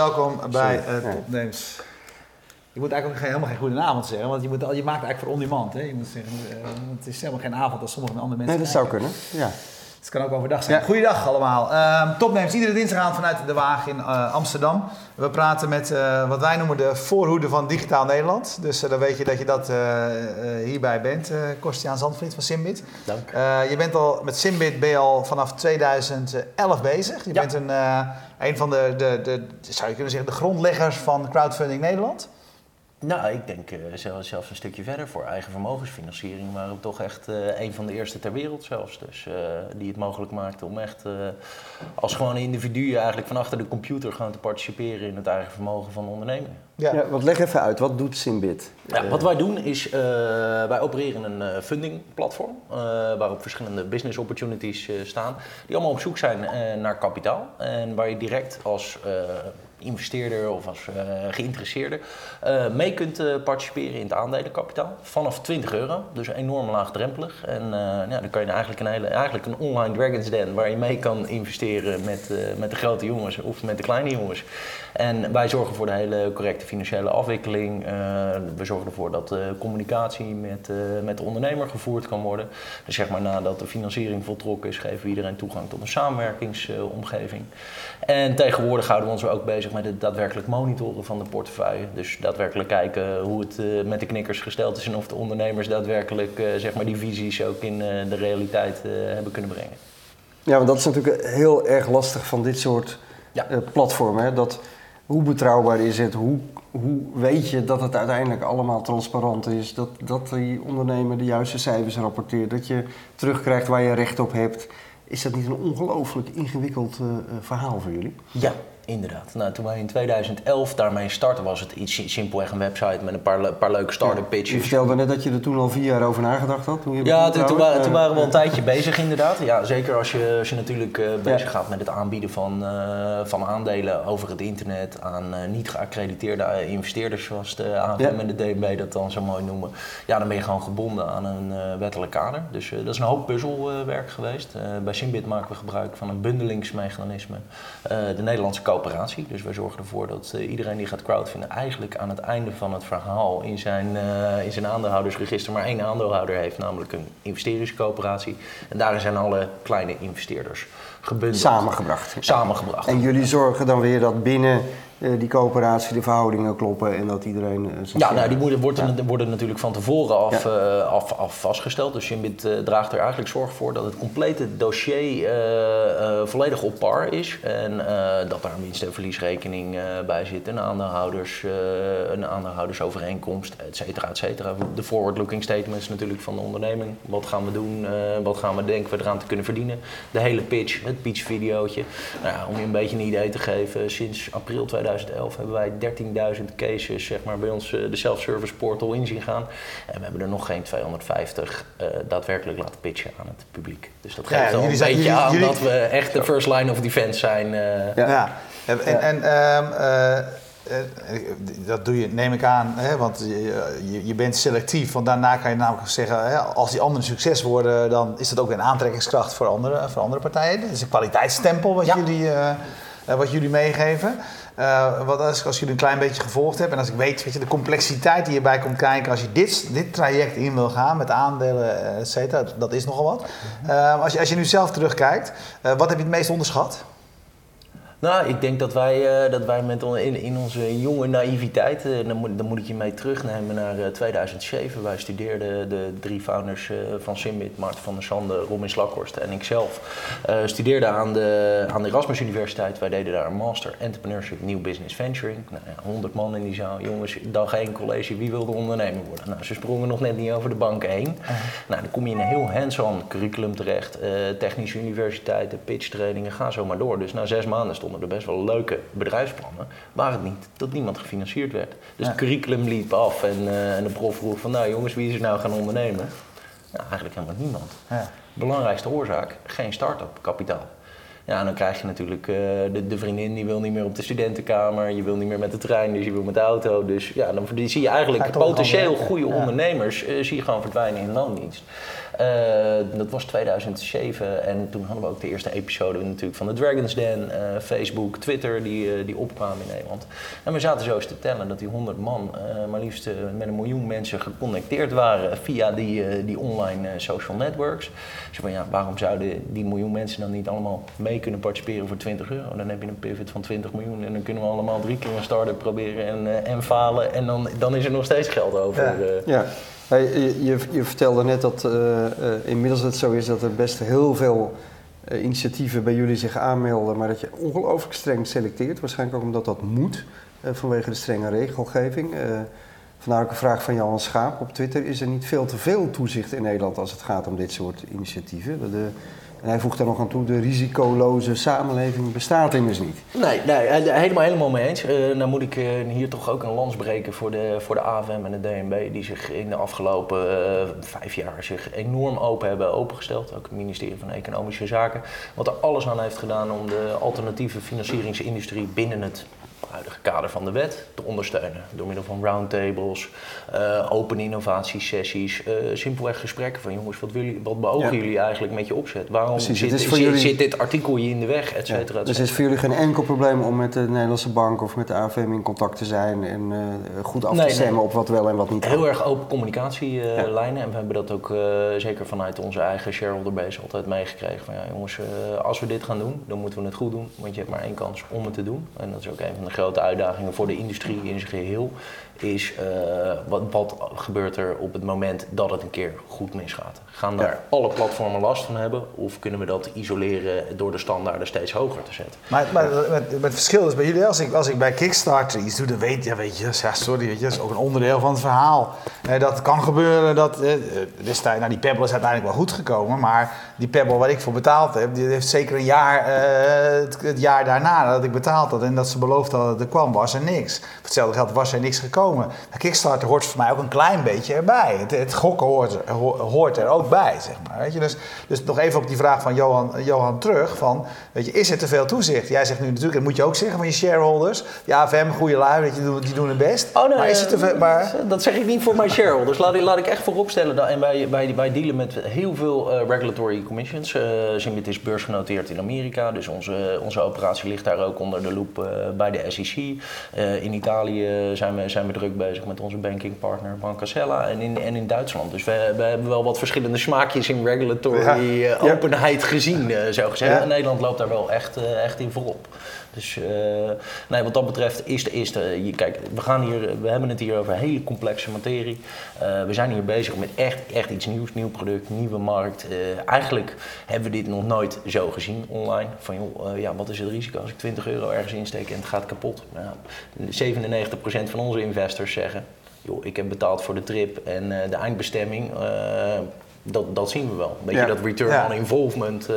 Welkom bij uh. Topnames. Je moet eigenlijk ook geen, helemaal geen goedenavond zeggen, want je, moet, je maakt eigenlijk voor on-demand. Hè? Je moet zeggen, eh, het is helemaal geen avond als sommige andere mensen Nee, dat zou kunnen. Ja. Het kan ook overdag zijn. Ja. Goeiedag allemaal. Ehm Topnames, iedere dinsdagavond vanuit de Waag in eh, Amsterdam. We praten met eh, wat wij noemen de voorhoede van Digitaal Nederland. Dus eh, dan weet je dat je dat hierbij bent, Kostiaan Zandvliet van Simbit. Dank. Je bent al met Simbit ben je al vanaf 2011 bezig. Je Ja. bent een, een van de, de, de, zou je kunnen zeggen, de grondleggers van crowdfunding Nederland. Nou, ik denk eh, zelfs, zelfs een stukje verder voor eigen vermogensfinanciering. waren we toch echt eh, een van de eerste ter wereld zelfs. Dus eh, die het mogelijk maakte om echt eh, als gewoon individu eigenlijk van achter de computer gewoon te participeren in het eigen vermogen van ondernemingen. Ja. Ja, want leg even uit, wat doet Simbit? Ja, wat wij doen is, eh, wij opereren een eh, funding platform eh, waarop verschillende business opportunities eh, staan, die allemaal op zoek zijn eh, naar kapitaal en waar je direct als eh, investeerder of als eh, geïnteresseerde eh, mee kunt eh, participeren in het aandelenkapitaal vanaf 20 euro, dus enorm laagdrempelig. En eh, ja, dan kan je eigenlijk een, hele, eigenlijk een online Dragon's Den waar je mee kan investeren met, met de grote jongens of met de kleine jongens. En wij zorgen voor de hele correcte financiële afwikkeling. We zorgen ervoor dat communicatie met, met de ondernemer gevoerd kan worden. Dus zeg maar nadat de financiering voltrokken is, geven we iedereen toegang tot een samenwerkingsomgeving. en tegenwoordig houden we ons ook bezig met het daadwerkelijk monitoren van de portefeuille. Dus daadwerkelijk kijken hoe het eh, met de knikkers gesteld is en of de ondernemers daadwerkelijk eh, zeg maar die visies ook in eh, de realiteit hebben kunnen brengen. Ja, want dat is natuurlijk heel erg lastig van dit soort Ja. platformen. Hè? Dat, hoe betrouwbaar is het? Hoe, hoe weet je dat het uiteindelijk allemaal transparant is? Dat, dat die ondernemer de juiste cijfers rapporteert? Dat je terugkrijgt waar je recht op hebt? Is dat niet een ongelooflijk ingewikkeld verhaal voor jullie? Ja, inderdaad. Nou, toen wij in 2011 daarmee startten, was het iets simpelweg een website met een paar, le- paar leuke start-up Je pitches. vertelde net dat je er toen al vier jaar over nagedacht had. Toen je Ja, toen, waren we al een tijdje bezig inderdaad. Ja, zeker als je, als je natuurlijk eh, bezig gaat met het aanbieden van, eh, van aandelen over het internet aan eh, niet geaccrediteerde investeerders, zoals de AFM Ja. en de DNB dat dan zo mooi noemen. Ja, dan ben je gewoon gebonden aan een wettelijk kader. Dus dat is een hoop puzzelwerk geweest. Bij Simbit maken we gebruik van een bundelingsmechanisme, de Nederlandse coöperatie. Dus wij zorgen ervoor dat eh, iedereen die gaat crowdfunden eigenlijk aan het einde van het verhaal in zijn, eh, in zijn aandeelhoudersregister maar één aandeelhouder heeft, namelijk een investeringscoöperatie. En daarin zijn alle kleine investeerders gebundeld. Samengebracht. Samengebracht. En jullie zorgen dan weer dat binnen die coöperatie de verhoudingen kloppen en dat iedereen eh, Ja, nou, die worden, worden, worden natuurlijk van tevoren af, Ja. eh, af, af vastgesteld. Dus Simbit eh, draagt er eigenlijk zorg voor dat het complete dossier eh, eh, volledig op par is. En eh, dat daar een winst- en verliesrekening eh, bij zit, een, aandeelhouders, eh, een aandeelhoudersovereenkomst, et cetera, et cetera. De forward-looking statements natuurlijk van de onderneming. Wat gaan we doen, eh, wat gaan we denken we eraan te kunnen verdienen. De hele pitch, het pitchvideootje. Nou ja, om je een beetje een idee te geven, sinds april 2011 hebben wij 13.000 cases zeg maar, bij ons eh, de self-service portal in zien gaan. En we hebben er nog geen 250 eh, daadwerkelijk laten pitchen aan het publiek. Dus dat Ja, geeft wel jullie een beetje aan dat we echt de first line of defense zijn. eh. Ja. Ja. En, en, ehm, eh, eh, dat doe je, neem ik aan, hè, want je, je, bent selectief. Want daarna kan je namelijk zeggen, hè, als die anderen succes worden, dan is dat ook een aantrekkingskracht voor andere, voor andere partijen. Dat is een kwaliteitsstempel wat, Ja. jullie, eh, eh, wat jullie meegeven. Eh, wat als, als jullie een klein beetje gevolgd hebben en als ik weet, weet je, de complexiteit die erbij komt kijken als je dit, dit traject in wil gaan met aandelen, eh, et cetera, dat is nogal wat. Eh, als, je, als je nu zelf terugkijkt, wat heb je het meest onderschat? Nou, ik denk dat wij, eh, dat wij met on- in, in onze jonge naïviteit, eh, dan, moet, dan moet ik je mee terugnemen naar eh, 2007. Wij studeerden, de drie founders van Simbit, Maarten van der Sande, Robin Slakhorst en ikzelf, studeerden aan de, aan de Erasmus Universiteit. Wij deden daar een master Entrepreneurship New Business Venturing. Nou, ja, 100 man in die zaal. Jongens, dag één college, wie wilde ondernemer worden? Nou, ze sprongen nog net niet over de bank heen. Nou, dan kom je in een heel hands-on curriculum terecht. technische universiteiten, pitchtrainingen, ga zo maar door. Dus na zes maanden stonden er best wel leuke bedrijfsplannen. Waar het niet dat niemand gefinancierd werd. Dus Ja. het curriculum liep af en, eh, en de prof vroeg van... nou jongens, wie is er nou gaan ondernemen? Nou, eigenlijk helemaal niemand. Ja. Belangrijkste oorzaak, geen start-up kapitaal. Ja, dan krijg je natuurlijk uh, de, de, vriendin die wil niet meer op de studentenkamer, je wil niet meer met de trein, dus je wil met de auto. Dus ja, dan zie je eigenlijk potentieel goede ondernemers uh, zie je gewoon verdwijnen in loondienst. Uh, dat was 2007 en toen hadden we ook de eerste episode natuurlijk van de Dragon's Den, uh, Facebook, Twitter die, uh, die opkwamen in Nederland. En we zaten zo eens te tellen dat die 100 man maar liefst met een miljoen mensen geconnecteerd waren via die, die online social networks. Dus van ja, waarom zouden die miljoen mensen dan niet allemaal mee kunnen participeren voor 20 euro? Dan heb je een pivot van 20 miljoen en dan kunnen we allemaal drie keer een start-up proberen en, en falen en dan, dan is er nog steeds geld over. Ja. ja. Hey, je, je, vertelde net dat uh, uh, inmiddels het zo is dat er best heel veel uh, initiatieven bij jullie zich aanmelden, maar dat je ongelooflijk streng selecteert. Waarschijnlijk ook omdat dat moet vanwege de strenge regelgeving. vandaar ook een vraag van Jan Schaap op Twitter. Is er niet veel te veel toezicht in Nederland als het gaat om dit soort initiatieven? De, en hij voegt daar nog aan toe, de risicoloze samenleving bestaat immers niet. Nee, nee helemaal, helemaal mee eens. Uh, nou moet ik uh, hier toch ook een lans breken voor de, voor de AFM en de DNB... die zich in de afgelopen uh, vijf jaar zich enorm open hebben opengesteld. Ook het ministerie van Economische Zaken. Wat er alles aan heeft gedaan om de alternatieve financieringsindustrie binnen het huidige kader van de wet te ondersteunen. Door middel van roundtables, uh, open innovatiesessies, uh, simpelweg gesprekken van jongens, wat, jullie, wat beogen jullie eigenlijk met je opzet? Waarom Precies, zit, zit, jullie... zit, dit artikel je in de weg, et cetera, ja. Dus het is voor jullie geen enkel probleem om met de Nederlandse bank of met de AFM in contact te zijn en uh, goed af te stemmen op wat wel en wat niet Heel erg open communicatielijnen. En we hebben dat ook zeker vanuit onze eigen shareholder base altijd meegekregen van ja jongens, als we dit gaan doen, dan moeten we het goed doen, want je hebt maar één kans om het te doen. En dat is ook een van de grote uitdagingen voor de industrie in zijn geheel is uh, wat, wat gebeurt er op het moment dat het een keer goed misgaat? Gaan daar alle platformen last van hebben of kunnen we dat isoleren door de standaarden steeds hoger te zetten? Maar, maar met, met verschil is bij jullie, als ik, als ik bij Kickstarter iets doe, dan weet, ja, weet je, ja, sorry, weet je, dat is ook een onderdeel van het verhaal. Eh, dat kan gebeuren, dat, eh, destijds, nou, die Pebble is uiteindelijk wel goed gekomen, maar die Pebble waar ik voor betaald heb, die heeft zeker een jaar, uh, het, het, jaar daarna dat ik betaald had en dat ze beloofd hadden dat er kwam, was er niks. Voor hetzelfde geld was er niks gekomen komen. Kickstarter hoort voor mij ook een klein beetje erbij. Het, het gokken hoort, hoort, er ook bij, zeg maar. Weet je? Dus, dus nog even op die vraag van Johan, Johan terug. Van, weet je, is er te veel toezicht? Jij zegt nu natuurlijk, dat moet je ook zeggen van je shareholders. Ja, AFM, goede lui, weet je, die doen het best. Oh, nee, maar is het te veel, maar... Dat zeg ik niet voor mijn shareholders. Laat, laat ik echt vooropstellen. En wij, wij, wij dealen met heel veel uh, regulatory commissions. Uh, Zimbit is beursgenoteerd in Amerika. Dus onze, onze operatie ligt daar ook onder de loep uh, bij de SEC. in Italië zijn we, zijn we druk bezig met onze bankingpartner Banca Sella en in, en in Duitsland. Dus we, we hebben wel wat verschillende smaakjes in regulatory ja. uh, openheid gezien, uh, zo gezegd. Nederland loopt daar wel echt, uh, echt in voorop. Dus nee, wat dat betreft is de eerste. Je, kijk, we, gaan hier, we hebben het hier over hele complexe materie. we zijn hier bezig met echt, echt iets nieuws, nieuw product, nieuwe markt. eigenlijk hebben we dit nog nooit zo gezien online. Van joh, ja, wat is het risico als ik 20 euro ergens insteek en het gaat kapot? Nou, 97% van onze investors zeggen: joh, ik heb betaald voor de trip en de eindbestemming. Dat, dat zien we wel. Een beetje dat return on involvement uh,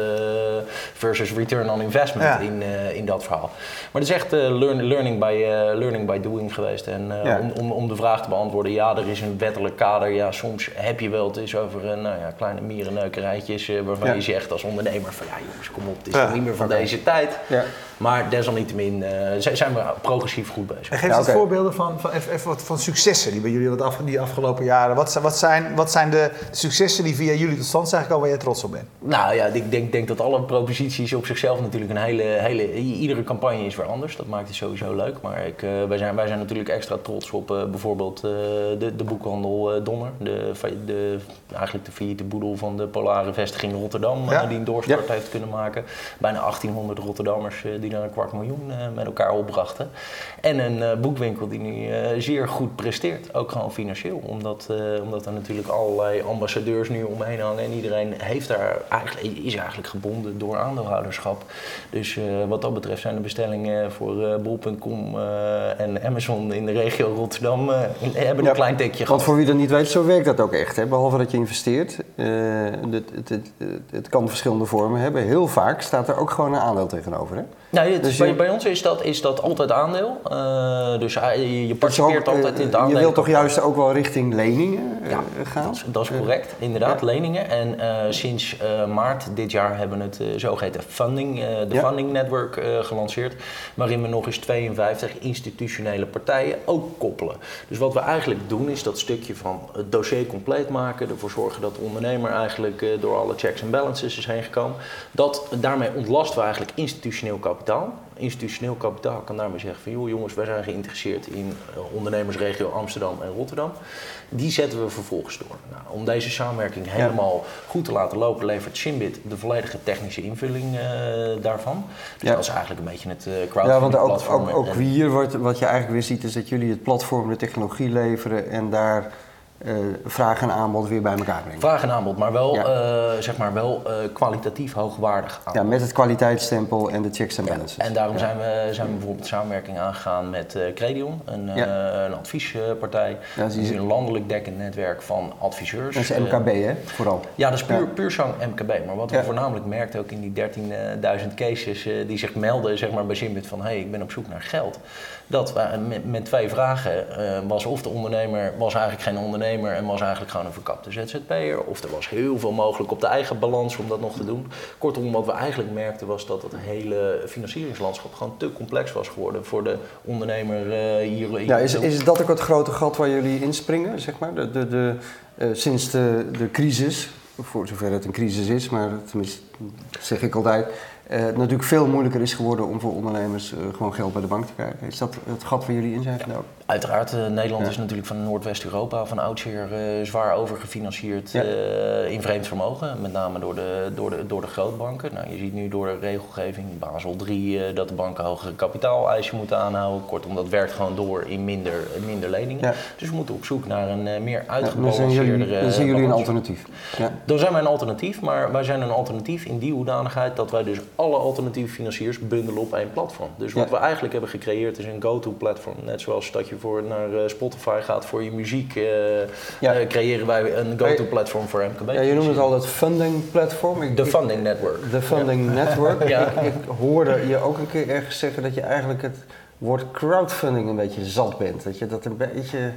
versus return on investment ja. in, uh, in dat verhaal. Maar het is echt uh, learn, learning, by, learning by doing geweest. En om, om, om de vraag te beantwoorden, ja, er is een wettelijk kader. Ja, soms heb je wel het is over nou ja, kleine mierenneukerijtjes waarvan je zegt als ondernemer van ja jongens, kom op, het is niet meer van deze tijd. Maar desalniettemin uh, zijn we progressief goed bezig. En geef eens okay. voorbeelden van, van, van, van, successen die bij jullie wat af, die afgelopen jaren. Wat, wat, zijn, wat zijn de successen die via jullie tot stand zijn gekomen waar jij trots op bent? Nou ja, ik denk, denk dat alle proposities op zichzelf natuurlijk een hele, hele... Iedere campagne is weer anders. Dat maakt het sowieso leuk. Maar ik, uh, wij, zijn, wij zijn natuurlijk extra trots op uh, bijvoorbeeld de, de boekhandel Donner. De, de, eigenlijk de failliete boedel van de Polare vestiging Rotterdam. Ja? die een doorstart ja. heeft kunnen maken. Bijna 1800 Rotterdammers die een kwart miljoen met elkaar opbrachten. En een boekwinkel die nu zeer goed presteert, ook gewoon financieel. Omdat, omdat er natuurlijk allerlei ambassadeurs nu omheen hangen en iedereen heeft daar eigenlijk, is eigenlijk gebonden door aandeelhouderschap. Dus wat dat betreft zijn de bestellingen voor bol.com en Amazon in de regio Rotterdam hebben een klein tikje gehad. Want voor wie dat niet weet, zo werkt dat ook echt. Hè? Behalve dat je investeert, het, het, het, het, kan verschillende vormen hebben. Heel vaak staat er ook gewoon een aandeel tegenover. Hè? Nou, dus bij, bij, ons is dat, is dat altijd aandeel. Uh, dus je, je participeert ook, altijd in het aandeel. Je wilt toch juist ook wel richting leningen uh, gaan? Dat is, dat is correct, inderdaad. Inderdaad, leningen. En eh, sinds eh, maart dit jaar hebben we het uh, zogeheten funding, de. Funding Network eh, gelanceerd. Waarin we nog eens 52 institutionele partijen ook koppelen. Dus wat we eigenlijk doen is dat stukje van het dossier compleet maken. Ervoor zorgen dat de ondernemer eigenlijk eh, door alle checks en balances is heen gekomen. Dat, daarmee ontlasten we eigenlijk institutioneel kapitaal. Institutioneel kapitaal kan daarmee zeggen van joh jongens, wij zijn geïnteresseerd in eh, ondernemersregio Amsterdam en Rotterdam. Die zetten we vervolgens door. Nou, om deze samenwerking helemaal goed te laten lopen, levert Shimbit de volledige technische invulling eh, daarvan. Dus Ja. dat is eigenlijk een beetje het eh Ja, want crowdfunding ook, platform. ook, hier wordt, wat je eigenlijk weer ziet is dat jullie het platform, de technologie leveren en daar eh, vraag en aanbod weer bij elkaar brengen. Vraag en aanbod, maar wel, Ja. eh, zeg maar wel eh, kwalitatief hoogwaardig aanbod. Ja, met het kwaliteitsstempel en de checks Ja, balances. En daarom Ja. zijn, we, zijn we bijvoorbeeld samenwerking aangegaan met Credion, een, een adviespartij. Dat die is een landelijk dekkend netwerk van adviseurs. Dat is MKB, hè, vooral. Ja, dat is puur, puur zo'n MKB. Maar wat we voornamelijk merkten ook in die 13.000 cases die zich melden zeg maar, bij Zimbit van hé, hey, ik ben op zoek naar geld. Dat met, met twee vragen eh, was of de ondernemer was eigenlijk geen ondernemer en was eigenlijk gewoon een verkapte ZZP'er. Of er was heel veel mogelijk op de eigen balans om dat nog te doen. Kortom, wat we eigenlijk merkten was dat het hele financieringslandschap gewoon te complex was geworden voor de ondernemer eh, hier. hier Ja, is, is dat ook het grote gat waar jullie inspringen, zeg maar? De, de, de, eh, sinds de, de crisis, voor zover het een crisis is, maar tenminste zeg ik altijd, eh, het natuurlijk veel moeilijker is geworden om voor ondernemers eh, gewoon geld bij de bank te krijgen. Is dat het gat waar jullie in zijn gedoken? Uiteraard, eh, Nederland Ja. is natuurlijk van Noordwest-Europa van oudsher zwaar overgefinancierd Ja. in vreemd vermogen. Met name door de, door de, door de grootbanken. Nou, je ziet nu door de regelgeving, Basel 3, eh, dat de banken hogere kapitaaleisen moeten aanhouden. Kortom, dat werkt gewoon door in minder, minder leningen. Dus we moeten op zoek naar een meer uitgebalanceerdere jullie, dan zijn jullie een alternatief. Ja. Dan zijn wij een alternatief, maar wij zijn een alternatief in die hoedanigheid dat wij dus alle alternatieve financiers bundelen op één platform. Dus wat Ja. we eigenlijk hebben gecreëerd is een go-to-platform. Net zoals dat je voor naar eh, Spotify gaat voor je muziek, eh, Ja. eh, creëren wij een go-to-platform voor MKB. Ja, je noemt het al het funding platform. Ik- De ik- funding network. De funding network. Ja. Ik hoorde je ook een keer ergens zeggen dat je eigenlijk het woord crowdfunding een beetje zat bent. Dat je dat een beetje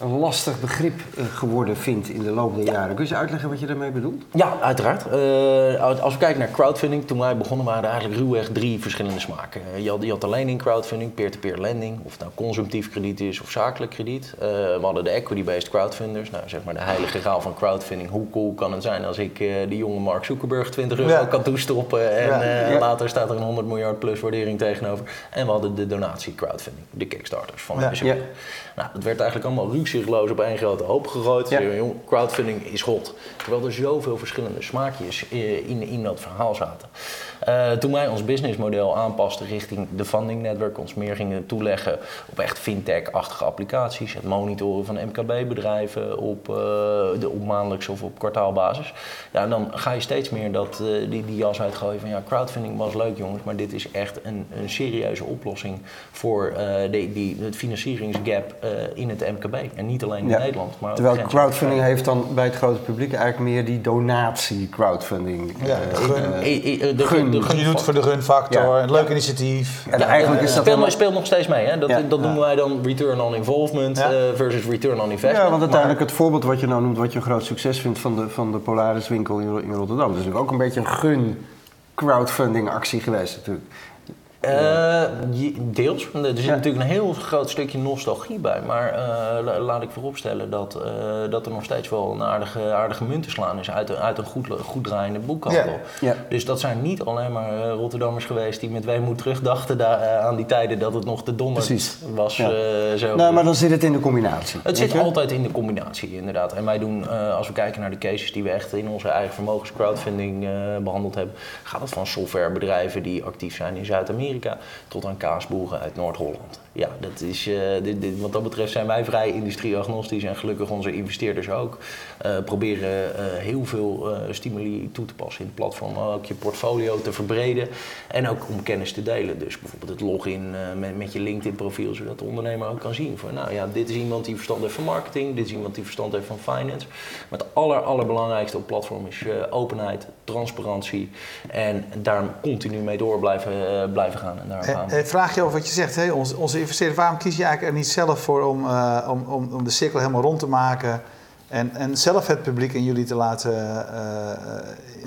een lastig begrip eh, geworden vindt in de loop der jaren. Kun je eens uitleggen wat je daarmee bedoelt? Ja, uiteraard. Eh, als we kijken naar crowdfunding, toen wij begonnen waren er eigenlijk ruwweg drie verschillende smaken. Eh, je, had, je had de lening crowdfunding, peer-to-peer lending, of het nou consumptief krediet is of zakelijk krediet. We hadden de equity-based crowdfunders, nou zeg maar de heilige graal van crowdfunding. Hoe cool kan het zijn als ik eh de jonge Mark Zuckerberg 20 euro Ja. kan toestoppen en Ja. later staat er een 100 miljard plus waardering tegenover. En we hadden de donatie crowdfunding, de kickstarters van Ja. nou, het werd eigenlijk allemaal op één grote hoop gegooid. Ja. Jong, crowdfunding is hot. Terwijl er zoveel verschillende smaakjes eh, in, in dat verhaal zaten. Eh, toen wij ons businessmodel aanpasten richting de funding network, ons meer gingen toeleggen op echt fintech-achtige applicaties, het monitoren van MKB-bedrijven op, eh, de, op maandelijks of op kwartaalbasis, ja, dan ga je steeds meer dat, eh, die, die jas uitgooien van ja, crowdfunding was leuk jongens, maar dit is echt een, een serieuze oplossing voor eh, die, die, het financieringsgap eh, in het MKB. En niet alleen in Ja. Nederland, maar Terwijl crowdfunding heeft dan bij het grote publiek eigenlijk meer die donatie-crowdfunding. Ja, gun. De- Gun. je doet voor de gunfactor, Ja. een leuk initiatief. En eigenlijk is dat speelt, helemaal- speelt nog steeds mee. Hè? Dat, Ja. dat noemen wij dan return on involvement Ja. eh, versus return on investment. Ja, want uiteindelijk Maar- het voorbeeld wat je nou noemt, wat je een groot succes vindt van de, van de Polaris winkel in, in Rotterdam. Dat is natuurlijk ook een beetje een gun crowdfunding actie geweest natuurlijk. Eh, deels. Er zit Ja. natuurlijk een heel groot stukje nostalgie bij. Maar eh, la- laat ik vooropstellen dat, eh, dat er nog steeds wel een aardige, aardige munt te slaan is uit, een- uit een goed, goed draaiende boekhandel. Ja. Dus dat zijn niet alleen maar Rotterdammers geweest die met weemoed terugdachten da- eh, aan die tijden dat het nog de donder was. Ja. zo. Nou, maar dan zit het in de combinatie. Het zit je? altijd in de combinatie, inderdaad. En wij doen, als we kijken naar de cases die we echt in onze eigen vermogens crowdfunding eh, behandeld hebben, gaat het van softwarebedrijven die actief zijn in Zuid-Amerika tot aan kaasboeren uit Noord-Holland. Ja, dat is, eh, dit, dit- wat dat betreft zijn wij vrij industrieagnostisch en gelukkig onze investeerders ook. Eh, proberen eh, heel veel stimuli toe te passen in het platform, ook je portfolio te verbreden en ook om kennis te delen. Dus bijvoorbeeld het login met, met je LinkedIn-profiel, zodat de ondernemer ook kan zien van, nou ja, dit is iemand die verstand heeft van marketing, dit is iemand die verstand heeft van finance. Maar het aller, allerbelangrijkste op platform is openheid, transparantie en daar continu mee door blijven, blijven gaan. En daar gaan. Eh, eh, vraag je over wat je zegt, hè? Onze, onze investeerder, waarom kies je eigenlijk er niet zelf voor om, eh, om, om, om de cirkel helemaal rond te maken En, en zelf het publiek in jullie te laten eh, eh,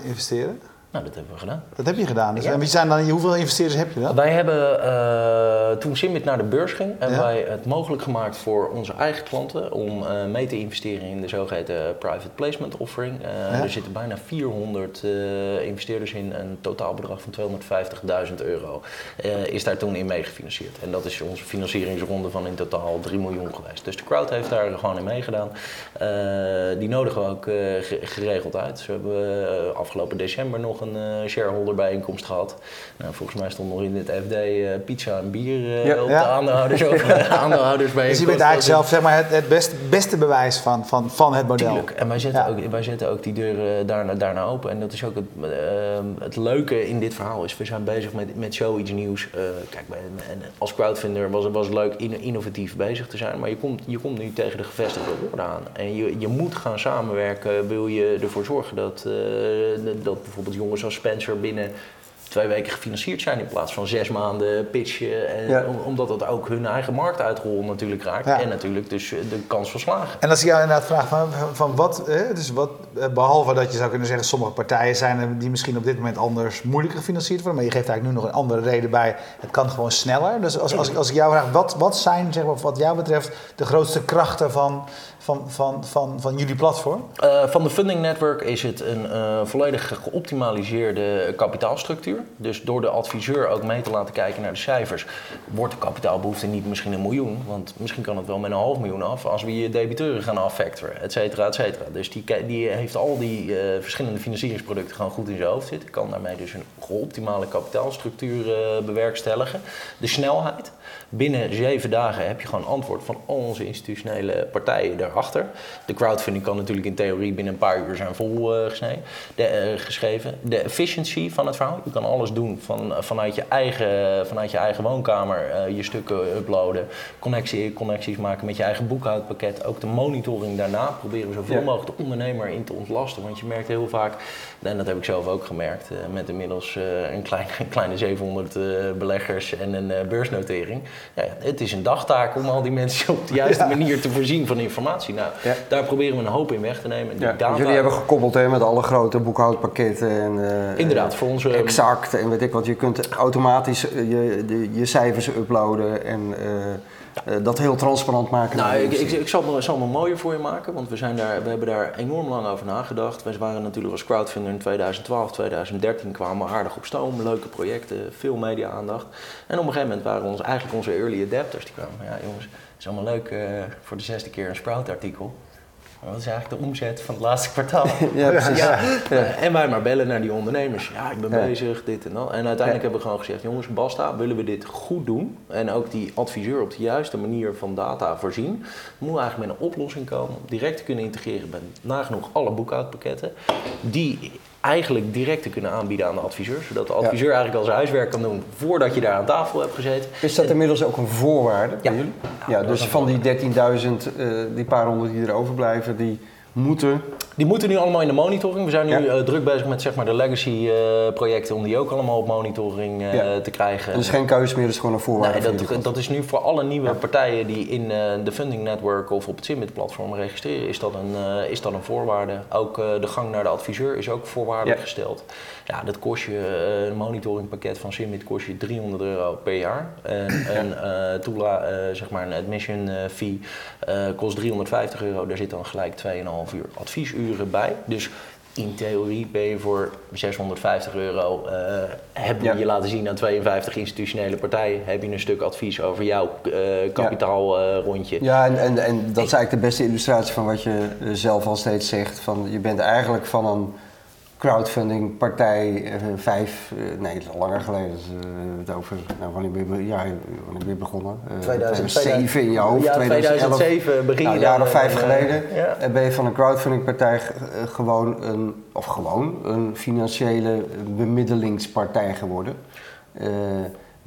investeren? Nou, dat hebben we gedaan. Dat heb je gedaan. Dus, Ja. En wie zijn dan, hoeveel investeerders heb je dan? Wij hebben, eh, toen Simit naar de beurs ging, hebben Ja. wij het mogelijk gemaakt voor onze eigen klanten om eh, mee te investeren in de zogeheten private placement offering. Eh, Ja. Er zitten bijna 400 eh, investeerders in, een totaalbedrag van 250.000 euro eh, is daar toen in meegefinancierd. En dat is onze financieringsronde van in totaal 3 miljoen geweest. Dus de crowd heeft daar gewoon in meegedaan. Eh, die nodigen we ook eh, ge- geregeld uit. Ze hebben eh, afgelopen december nog een eh, shareholder bijeenkomst gehad. Nou, volgens mij stond nog in het FD eh, pizza en bier eh, Ja. op Ja. de aandeelhouders, aandeelhouders bijeenkomst. Dus je bent eigenlijk zelf zeg maar, het, het beste, beste bewijs van, van, van het model. Tuurlijk. En wij zetten, Ja. ook, wij zetten ook die deuren daarna, daarna open. En dat is ook het, eh, het leuke in dit verhaal. Is we zijn bezig met, met zoiets nieuws. Kijk, en als crowdfunder was, was het leuk in, innovatief bezig te zijn. Maar je komt, je komt nu tegen de gevestigde orde aan. En je, je moet gaan samenwerken. Wil je ervoor zorgen dat, dat bijvoorbeeld jongens als Spencer binnen twee weken gefinancierd zijn in plaats van zes maanden pitchen. En, Ja. omdat dat ook hun eigen marktuitrol natuurlijk raakt. Ja. En natuurlijk dus eh, de kans van slagen. En als ik jou inderdaad vraag van, van, wat, hè, dus wat, eh, behalve dat je zou kunnen zeggen, sommige partijen zijn die misschien op dit moment anders moeilijker gefinancierd worden, maar je geeft eigenlijk nu nog een andere reden bij, het kan gewoon sneller. Dus als, als, ik- als ik jou vraag, wat, wat zijn zeg maar, wat jou betreft de grootste krachten van, van, van, van, van jullie platform? Eh, van de funding network is het een eh, volledig geoptimaliseerde kapitaalstructuur. Dus door de adviseur ook mee te laten kijken naar de cijfers, wordt de kapitaalbehoefte niet misschien een miljoen. Want misschien kan het wel met een half miljoen af als we je debiteuren gaan affactoren, et cetera, et cetera. Dus die, die heeft al die eh, verschillende financieringsproducten gewoon goed in zijn hoofd zitten. Kan daarmee dus een geoptimale kapitaalstructuur bewerkstelligen. De snelheid. Binnen zeven dagen heb je gewoon antwoord van al onze institutionele partijen daarachter. De crowdfunding kan natuurlijk in theorie binnen een paar uur zijn volgesneden, de, eh, geschreven. De efficiency van het verhaal. Je kan alles doen van, vanuit, je eigen, vanuit je eigen woonkamer. eh, je stukken uploaden, connectie, connecties maken met je eigen boekhoudpakket. Ook de monitoring daarna proberen we zoveel Ja. mogelijk de ondernemer in te ontlasten. Want je merkt heel vaak, en dat heb ik zelf ook gemerkt, eh, met inmiddels eh, een, klein, een kleine 700 eh, beleggers en een beursnotering. Ja, het is een dagtaak om al die mensen op de juiste manier te voorzien van informatie. Nou, Ja. daar proberen we een hoop in weg te nemen. Die data, Jullie hebben gekoppeld hè, met alle grote boekhoudpakketten. En, Inderdaad, voor onze... Exact en weet ik wat. Je kunt automatisch je, je cijfers uploaden en dat heel transparant maken. Nou, ik, ik, ik zal het zal het mooier voor je maken, want we, zijn daar, we hebben daar enorm lang over nagedacht. We waren natuurlijk als crowdfunder in 2012, 2013 kwamen we aardig op stoom, leuke projecten, veel media-aandacht. En op een gegeven moment waren ons, eigenlijk onze early adapters, die kwamen, ja jongens, het is allemaal leuk eh, voor de zesde keer een Sprout-artikel. Wat is eigenlijk de omzet van het laatste kwartaal? Ja, precies. Ja. En wij maar bellen naar die ondernemers. Ja, ik ben Ja. bezig, dit en dat. En uiteindelijk hebben we gewoon gezegd, jongens, basta, willen we dit goed doen? En ook die adviseur op de juiste manier van data voorzien. Moeten we eigenlijk met een oplossing komen om direct te kunnen integreren bij nagenoeg alle boekhoudpakketten. Die eigenlijk direct te kunnen aanbieden aan de adviseur. Zodat de adviseur eigenlijk al zijn huiswerk kan doen voordat je daar aan tafel hebt gezeten. Is dat inmiddels ook een voorwaarde Ja. voor jullie? Ja, dus van die 13.000, eh, die paar honderd die er overblijven, die moeten... Die moeten nu allemaal in de monitoring. We zijn nu Ja. eh, druk bezig met zeg maar, de legacy eh, projecten om die ook allemaal op monitoring eh, Ja. te krijgen. Dat is geen keuze meer, is gewoon een voorwaarde Nee, dat, is nu voor alle nieuwe partijen die in de funding network of op het Simit-platform registreren, is dat, een, is dat een voorwaarde. Ook de gang naar de adviseur is ook voorwaardelijk gesteld. Ja, dat kost je, eh, een monitoringpakket van Simit kost je 300 euro per jaar. En een eh toela, eh, zeg maar een admission fee kost 350 euro. Daar zit dan gelijk 2,5 uur adviesuren bij. Dus in theorie ben je voor 650 euro, heb je Ja. je laten zien aan 52 institutionele partijen, heb je een stuk advies over jouw eh kapitaalrondje. Ja, en, en, en dat is eigenlijk de beste illustratie van wat je zelf al steeds zegt. Van, je bent eigenlijk van een crowdfunding partij eh, vijf, eh, nee, het is al langer geleden. Dus, het over, nou, wanneer ben je, ja, wanneer ben je begonnen? Eh, 2007 in je hoofd, Ja, 2011. 2007 begin Nou, je of vijf geleden ja. ben je van een crowdfundingpartij eh, gewoon een, of gewoon een financiële bemiddelingspartij geworden.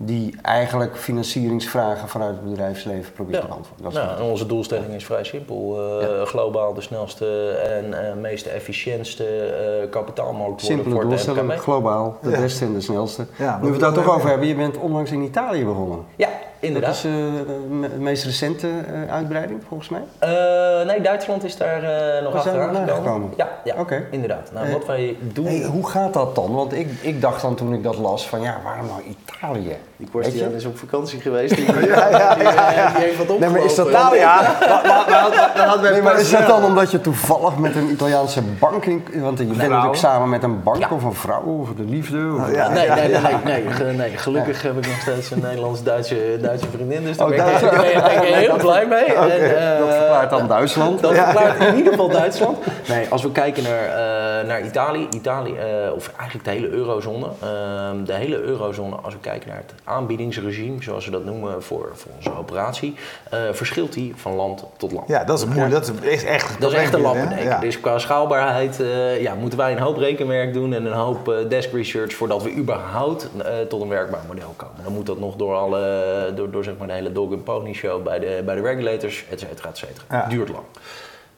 Die eigenlijk financieringsvragen vanuit het bedrijfsleven probeert te beantwoorden. Nou, en onze doelstelling is vrij simpel. Eh, Globaal de snelste en eh, meest efficiëntste eh kapitaalmarkt worden Simpele voor doelstelling, de globaal, de Ja. beste en de snelste. Ja, nu we het daar toch over hebben, je bent onlangs in Italië begonnen. Ja, inderdaad. Dat is eh, de meest recente eh, uitbreiding, volgens mij. Eh, nee, Duitsland is daar eh, nog achteraan daar gekomen. gekomen? Ja, ja Oké. inderdaad. Nou, wat wij doen... Hey, hoe gaat dat dan? Want ik, ik dacht dan toen ik dat las van ja, waarom nou Italië? Die je? is op vakantie geweest. Die, ja, ja, ja, die heeft wat Nee, maar is dat opgelopen. Nou ja, maar, maar, maar, dan hadden we Nee, maar is dat dan omdat je toevallig met een Italiaanse bank in... Want je bent natuurlijk samen met een bank Ja. of een vrouw of de liefde. Of, Ja. Nee, nee, nee, nee, nee, ge- nee. Gelukkig heb ik nog steeds een Nederlands-Duitse Duitse vriendin, dus daar Oh, ben ik, heel blij mee. En, eh, dat verklaart dan Duitsland. Dat verklaart in ieder geval Duitsland. Nee, als we kijken naar, eh, naar Italië, Italië eh, of eigenlijk de hele eurozone. ehm, de hele eurozone, als we kijken naar het aanbiedingsregime, zoals we dat noemen voor, voor onze operatie, eh, verschilt die van land tot land. Ja, dat is moeilijk. Dat is echt een Dat is echt een lappendenken. Ja. Dus qua schaalbaarheid eh, ja, moeten wij een hoop rekenwerk doen en een hoop eh, desk research voordat we überhaupt tot een werkbaar model komen. Dan moet dat nog door, alle, door, door zeg maar de hele dog and pony show bij de, bij de regulators, et cetera, et cetera. Ja. Duurt lang.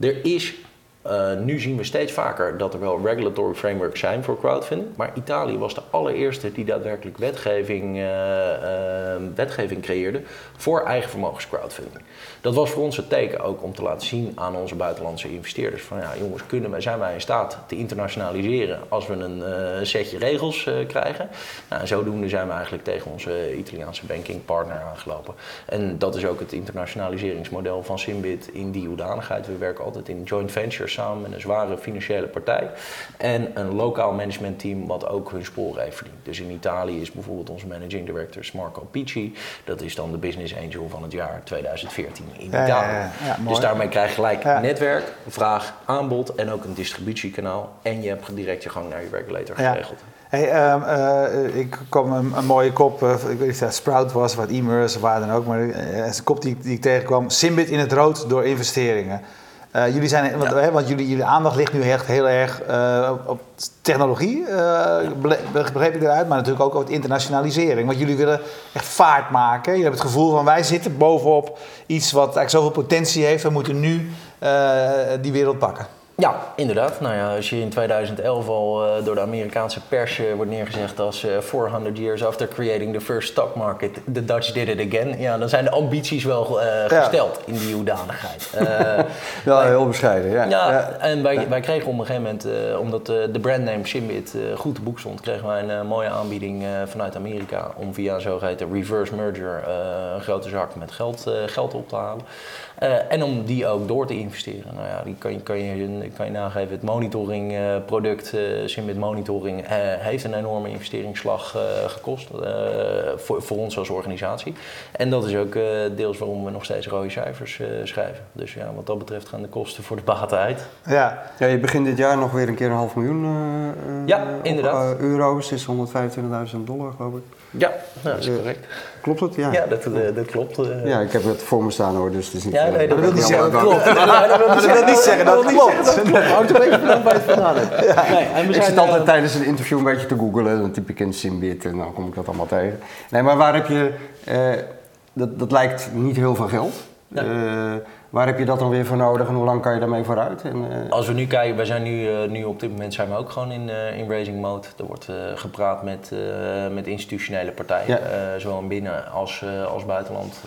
Er is, eh, nu zien we steeds vaker dat er wel regulatory frameworks zijn voor crowdfunding. Maar Italië was de allereerste die daadwerkelijk wetgeving, eh, wetgeving creëerde voor eigen vermogens crowdfunding. Dat was voor ons het teken ook om te laten zien aan onze buitenlandse investeerders van ja jongens, kunnen wij, zijn wij in staat te internationaliseren als we een eh, setje regels krijgen. Nou, en zodoende zijn we eigenlijk tegen onze Italiaanse banking partner aangelopen. En dat is ook het internationaliseringsmodel van Simbit in die hoedanigheid. We werken altijd in joint ventures samen met een zware financiële partij en een lokaal managementteam wat ook hun sporen heeft verdiend. Dus in Italië is bijvoorbeeld onze managing director Marco Picci. Dat is dan de business angel van het jaar 2014 in Italië. ja. Ja, mooi. dus daarmee krijg je gelijk netwerk, vraag, aanbod en ook een distributiekanaal. En je hebt direct je gang naar je regulator geregeld. Hey, ehm, eh, ik kwam een, een mooie kop, eh, ik weet niet of dat Sprout was, wat of waar dan ook, maar uh, een kop die, die ik tegenkwam, Simbit in het rood door investeringen. Eh, jullie zijn, want, hè, want jullie, jullie aandacht ligt nu echt heel erg eh, op- technologie, eh, begreep ik eruit, maar natuurlijk ook op internationalisering. Want jullie willen echt vaart maken. Je hebt het gevoel van wij zitten bovenop iets wat eigenlijk zoveel potentie heeft, we moeten nu die wereld pakken. Ja, inderdaad. Nou ja, als je in 2011 al eh, door de Amerikaanse pers eh, wordt neergezegd als eh 400 years after creating the first stock market, the Dutch did it again. Ja, dan zijn de ambities wel eh, Ja. gesteld in die hoedanigheid. Eh, Ja, heel bescheiden. Ja. Ja, Ja. en wij, wij kregen op een gegeven moment, eh, omdat eh, de brandname Simbit eh, goed te boek stond, kregen wij een eh, mooie aanbieding eh, vanuit Amerika om via een zogeheten reverse merger eh, een grote zak met geld, eh, geld op te halen. Eh, en om die ook door te investeren. Nou ja, die kan je, kan je, kan je nageven. Het monitoringproduct, eh Simbit Monitoring, eh, heeft een enorme investeringsslag eh, gekost eh, voor, voor ons als organisatie. En dat is ook eh, deels waarom we nog steeds rode cijfers eh, schrijven. Dus ja, wat dat betreft gaan de kosten voor de baten uit. Ja, Ja, je begint dit jaar nog weer een keer een half miljoen eh, eh, Ja, inderdaad. eh, euro's. is 125.000 dollar, geloof ik. Ja, dat is Eh, correct. Klopt het? Ja. Ja, dat, eh, dat klopt. eh. Ja, ik heb het voor me staan hoor, dus het is niet... Ja, nee, dat wil niet zeggen dat klopt. Dat wil niet zeggen dat klopt. Houdt een beetje waar je het vandaan hebt. Nee, Ik zit altijd tijdens een interview een beetje te googlen, dan typ ik in Simbit en dan kom ik dat allemaal tegen. Nee, maar waar heb je, dat, dat lijkt niet heel veel geld. Ja. Waar heb je dat dan weer voor nodig en hoe lang kan je daarmee vooruit? En, eh, Als we nu kijken, wij zijn nu, eh, nu op dit moment zijn we ook gewoon in, eh, in raising mode. Er wordt gepraat met, met institutionele partijen, Ja. zowel in binnen als, als buitenland,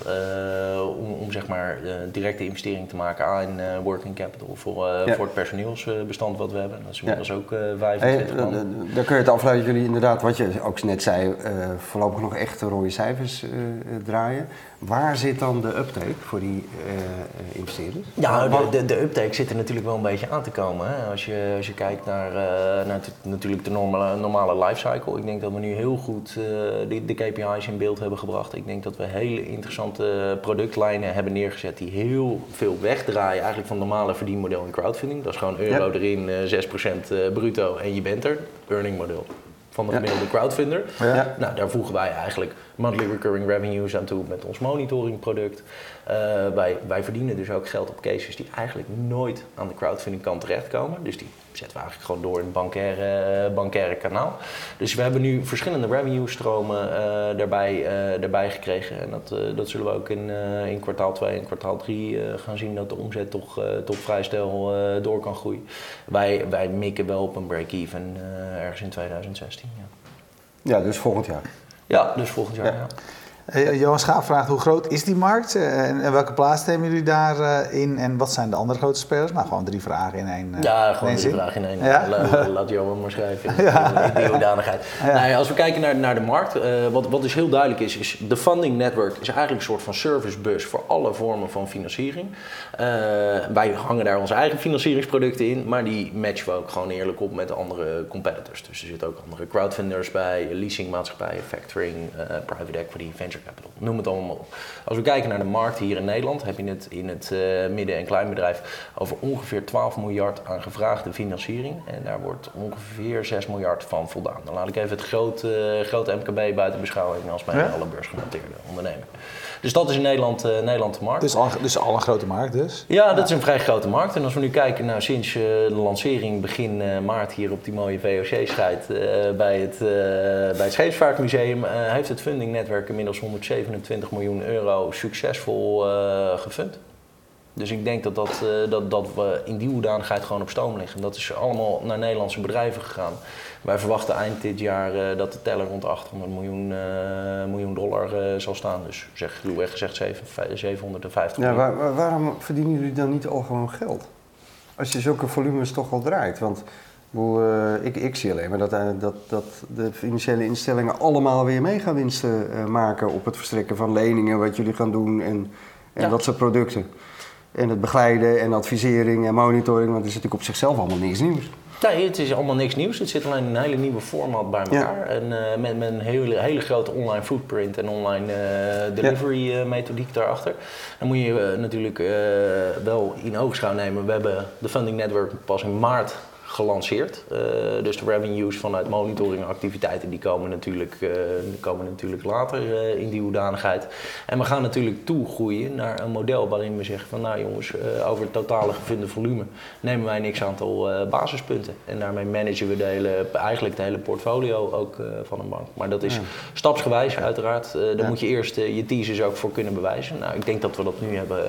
om, om zeg maar directe investering te maken aan working capital voor, Ja. voor het personeelsbestand wat we hebben. Dat is Ja. inmiddels ook eh Hey, 25 eh, man. eh, dan kun je het afleiden dat jullie inderdaad, wat je ook net zei, voorlopig nog echt rode cijfers draaien. Waar zit dan de uptake voor die investeerders? Ja, de, de, de uptake zit er natuurlijk wel een beetje aan te komen. Hè? Als, je, als je kijkt naar, eh, naar natuurlijk de normale, normale lifecycle. Ik denk dat we nu heel goed eh, de, de KPI's in beeld hebben gebracht. Ik denk dat we hele interessante productlijnen hebben neergezet die heel veel wegdraaien eigenlijk van het normale verdienmodel in crowdfunding. Dat is gewoon euro erin, eh 6% eh, bruto en je bent er. Earning model van de Ja. gemiddelde crowdfunder. Ja. Nou, daar voegen wij eigenlijk monthly recurring revenues aan toe met ons monitoringproduct. Eh, wij, wij verdienen dus ook geld op cases die eigenlijk nooit aan de crowdfunding kant terechtkomen. Dus die zetten we eigenlijk gewoon door in het bankaire, bankaire kanaal. Dus we hebben nu verschillende revenue stromen eh, daarbij, eh, daarbij gekregen. En dat, eh, dat zullen we ook in, eh, in kwartaal 2 en kwartaal 3 gaan zien dat de omzet toch, eh, toch vrij snel eh, door kan groeien. Wij, wij mikken wel op een break-even eh, ergens in 2016. Ja. Ja, dus volgend jaar. Ja, dus volgend jaar. Ja. Ja. Eh, Johan Schaap vraagt hoe groot is die markt eh, en, en welke plaats nemen jullie daarin in en wat zijn de andere grote spelers? Nou, gewoon drie vragen in één. eh, Ja, gewoon drie zin. vragen in één. Ja? La- la- Laat Johan maar schrijven in die hoedanigheid. Ja. Nou ja, als we kijken naar, naar de markt, eh, wat, wat dus heel duidelijk is, is de funding network is eigenlijk een soort van servicebus voor alle vormen van financiering. Eh, wij hangen daar onze eigen financieringsproducten in, maar die matchen we ook gewoon eerlijk op met andere competitors. Dus er zitten ook andere crowdfunders bij, leasingmaatschappijen, factoring, eh, private equity, venture capital, noem het allemaal op. Als we kijken naar de markt hier in Nederland, heb je het in het eh, midden- en kleinbedrijf over ongeveer 12 miljard aan gevraagde financiering. En daar wordt ongeveer 6 miljard van voldaan. Dan laat ik even het grote, grote MKB buiten beschouwing als bij Ja? alle beursgenoteerde ondernemer. Dus dat is in Nederland, eh, Nederland de markt. Dus al, dus al een grote markt dus. Ja, dat is een vrij grote markt. En als we nu kijken naar sinds eh, de lancering begin eh, maart hier op die mooie VOC-schijt bij, het, bij het Scheepsvaartmuseum, heeft het fundingnetwerk inmiddels 127 miljoen euro succesvol gefund. Dus ik denk dat, dat, dat, dat we in die hoedanigheid gewoon op stoom liggen. Dat is allemaal naar Nederlandse bedrijven gegaan. Wij verwachten eind dit jaar eh, dat de teller rond de 800 miljoen, eh, miljoen dollar eh, zal staan. Dus zeg ruwweg gezegd zeven- vij- 750 Ja, miljoen. waar- waar- waarom verdienen jullie dan niet al gewoon geld? Als je zulke volumes toch al draait. Want ik, ik, ik zie alleen maar dat, dat, dat de financiële instellingen allemaal weer mega winsten eh, maken op het verstrekken van leningen, wat jullie gaan doen en, en Ja. dat soort producten. En het begeleiden en advisering en monitoring, want het is natuurlijk op zichzelf allemaal niks nieuws. Nee, het is allemaal niks nieuws. Het zit alleen in een hele nieuwe format bij Ja. elkaar. En eh, met, met een hele, hele grote online footprint en online eh, delivery eh, methodiek daarachter. Dan moet je natuurlijk wel in oogschouw nemen. We hebben de Funding Network pas in maart gelanceerd. Eh, dus de revenues vanuit monitoringactiviteiten die komen natuurlijk, eh, die komen natuurlijk later eh, in die hoedanigheid. En we gaan natuurlijk toegroeien naar een model waarin we zeggen van nou jongens, over het totale gefunde volume nemen wij een x-aantal basispunten. En daarmee managen we de hele, eigenlijk de hele portfolio ook van een bank. Maar dat is stapsgewijs uiteraard. Daar Ja. moet je eerst je thesis ook voor kunnen bewijzen. Nou, ik denk dat we dat nu hebben,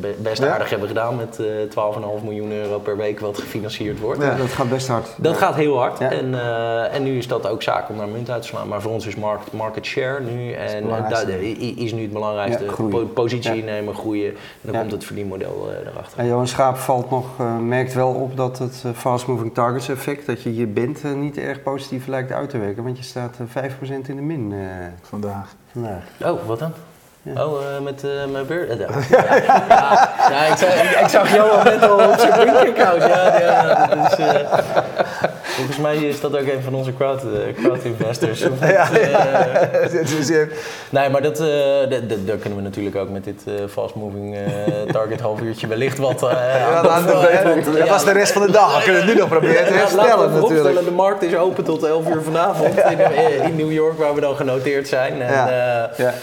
be- best aardig hebben gedaan met eh 12,5 miljoen euro per week wat gefinancierd wordt. Ja. Dat gaat best hard. Dat gaat heel hard. Ja. En, eh, en nu is dat ook zaak om daar munt uit te slaan. Maar voor ons is market, market share nu. En daar- i- is nu het belangrijkste. Po- positie Ja. innemen, groeien. En dan Ja. komt het verdienmodel eh, erachter. En Johan Schaap valt nog, eh, merkt wel op dat het eh, fast moving targets effect, dat je hier bent, eh, niet erg positief lijkt uit te werken. Want je staat eh, 5% in de min eh, Vandaag. vandaag. Oh, wat dan? Ja. Oh, eh, met eh, mijn beurt? Eh, ja, ja, ja, ik, zag, ik, ik zag Johan net al op zijn Brinkerkoud. Ja, ja, volgens mij is dat ook een van onze crowd, crowd investors. Ja, ja. Nee, maar dat, daar kunnen we natuurlijk ook met dit fast moving target half uurtje wellicht wat aan doen. dat- was de rest van de dag. We kunnen het nu nog proberen te herstellen natuurlijk. De markt is open tot 11 uur vanavond in, in New York, waar we dan genoteerd zijn. En, Ja.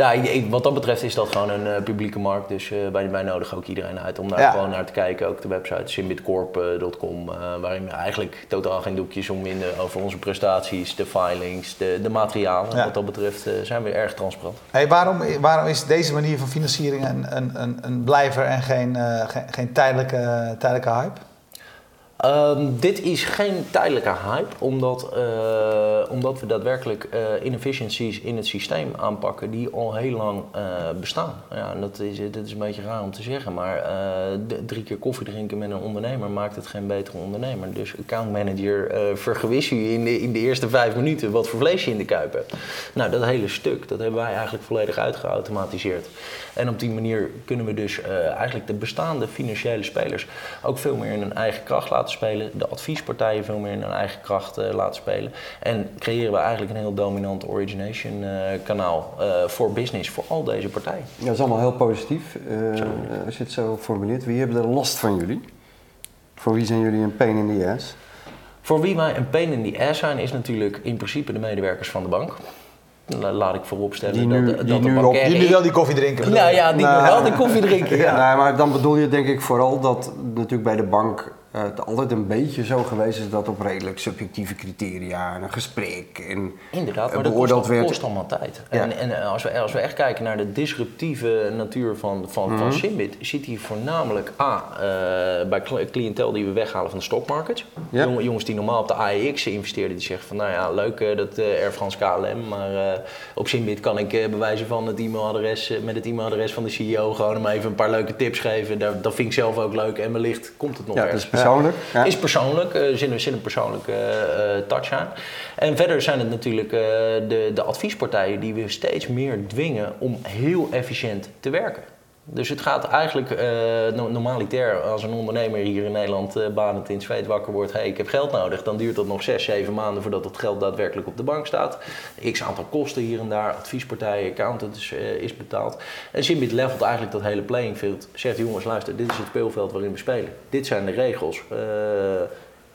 Ja. ik- wat dat betreft is dat gewoon een eh, publieke markt. Dus eh wij, wij nodigen ook iedereen uit om daar Ja. gewoon naar te kijken. Ook de website simbitcorp.com, eh, waarin we eigenlijk totaal geen doekjes omwinden over onze prestaties, de filings, de, de materialen. Ja. Wat dat betreft zijn we erg transparant. Hey, waarom, waarom is deze manier van financiering een, een, een, een blijver en geen, geen, geen tijdelijke, tijdelijke hype? Ehm, dit is geen tijdelijke hype, omdat, eh, omdat we daadwerkelijk eh, inefficiencies in het systeem aanpakken die al heel lang eh, bestaan. Ja, dat is, dat is een beetje raar om te zeggen, maar drie keer koffie drinken met een ondernemer maakt het geen betere ondernemer. Dus accountmanager, vergewis u in de, in de eerste vijf minuten wat voor vlees je in de kuip hebt. Nou, dat hele stuk, dat hebben wij eigenlijk volledig uitgeautomatiseerd. En op die manier kunnen we dus eigenlijk de bestaande financiële spelers ook veel meer in hun eigen kracht laten spelen. De adviespartijen veel meer in hun eigen kracht eh, laten spelen. En creëren we eigenlijk een heel dominant origination eh, kanaal eh, voor business, voor al deze partijen. Ja, dat is allemaal heel positief. eh, als je het zo formuleert. Wie hebben er last van jullie? Voor wie zijn jullie een pain in the ass? Voor wie wij een pain in the ass zijn, is natuurlijk in principe de medewerkers van de bank. La- Laat ik vooropstellen Die nu- dat, de- die dat de nu op-. Die nu wel die koffie drinken. Nou ja, die Nou. wel de koffie drinken. Ja. Ja. Nou, maar dan bedoel je denk ik vooral dat natuurlijk bij de bank eh, het altijd een beetje zo geweest is dat op redelijk subjectieve criteria en een gesprek en Inderdaad, eh, maar dat kost, werd. kost allemaal tijd. Ja. En, en eh, als, we, als we echt kijken naar de disruptieve natuur van, van, van Simbit, zit die voornamelijk A, bij cl- cliëntel die we weghalen van de. Ja. Jong- jongens die normaal op de AEX investeerden, die zeggen van nou ja, leuk dat Air France KLM, maar op Simbit kan ik bewijzen van het e-mailadres, met het e-mailadres van de CEO gewoon hem even een paar leuke tips geven. Dat, dat vind ik zelf ook leuk en wellicht komt het nog Ja, ergens. Persoonlijk. Ja. Is persoonlijk, er zit, er zit een persoonlijke eh, eh, touch aan. En verder zijn het natuurlijk eh, de, de adviespartijen die we steeds meer dwingen om heel efficiënt te werken. Dus het gaat eigenlijk eh, no- normaliter als een ondernemer hier in Nederland eh banend in het zweet wakker wordt. hey, ik heb geld nodig. Dan duurt dat nog zes, zeven maanden voordat het geld daadwerkelijk op de bank staat. X aantal kosten hier en daar, adviespartijen, accountants eh, is betaald. En Simbit levelt eigenlijk dat hele playing field. Zegt jongens, luister, dit is het speelveld waarin we spelen. Dit zijn de regels. Eh,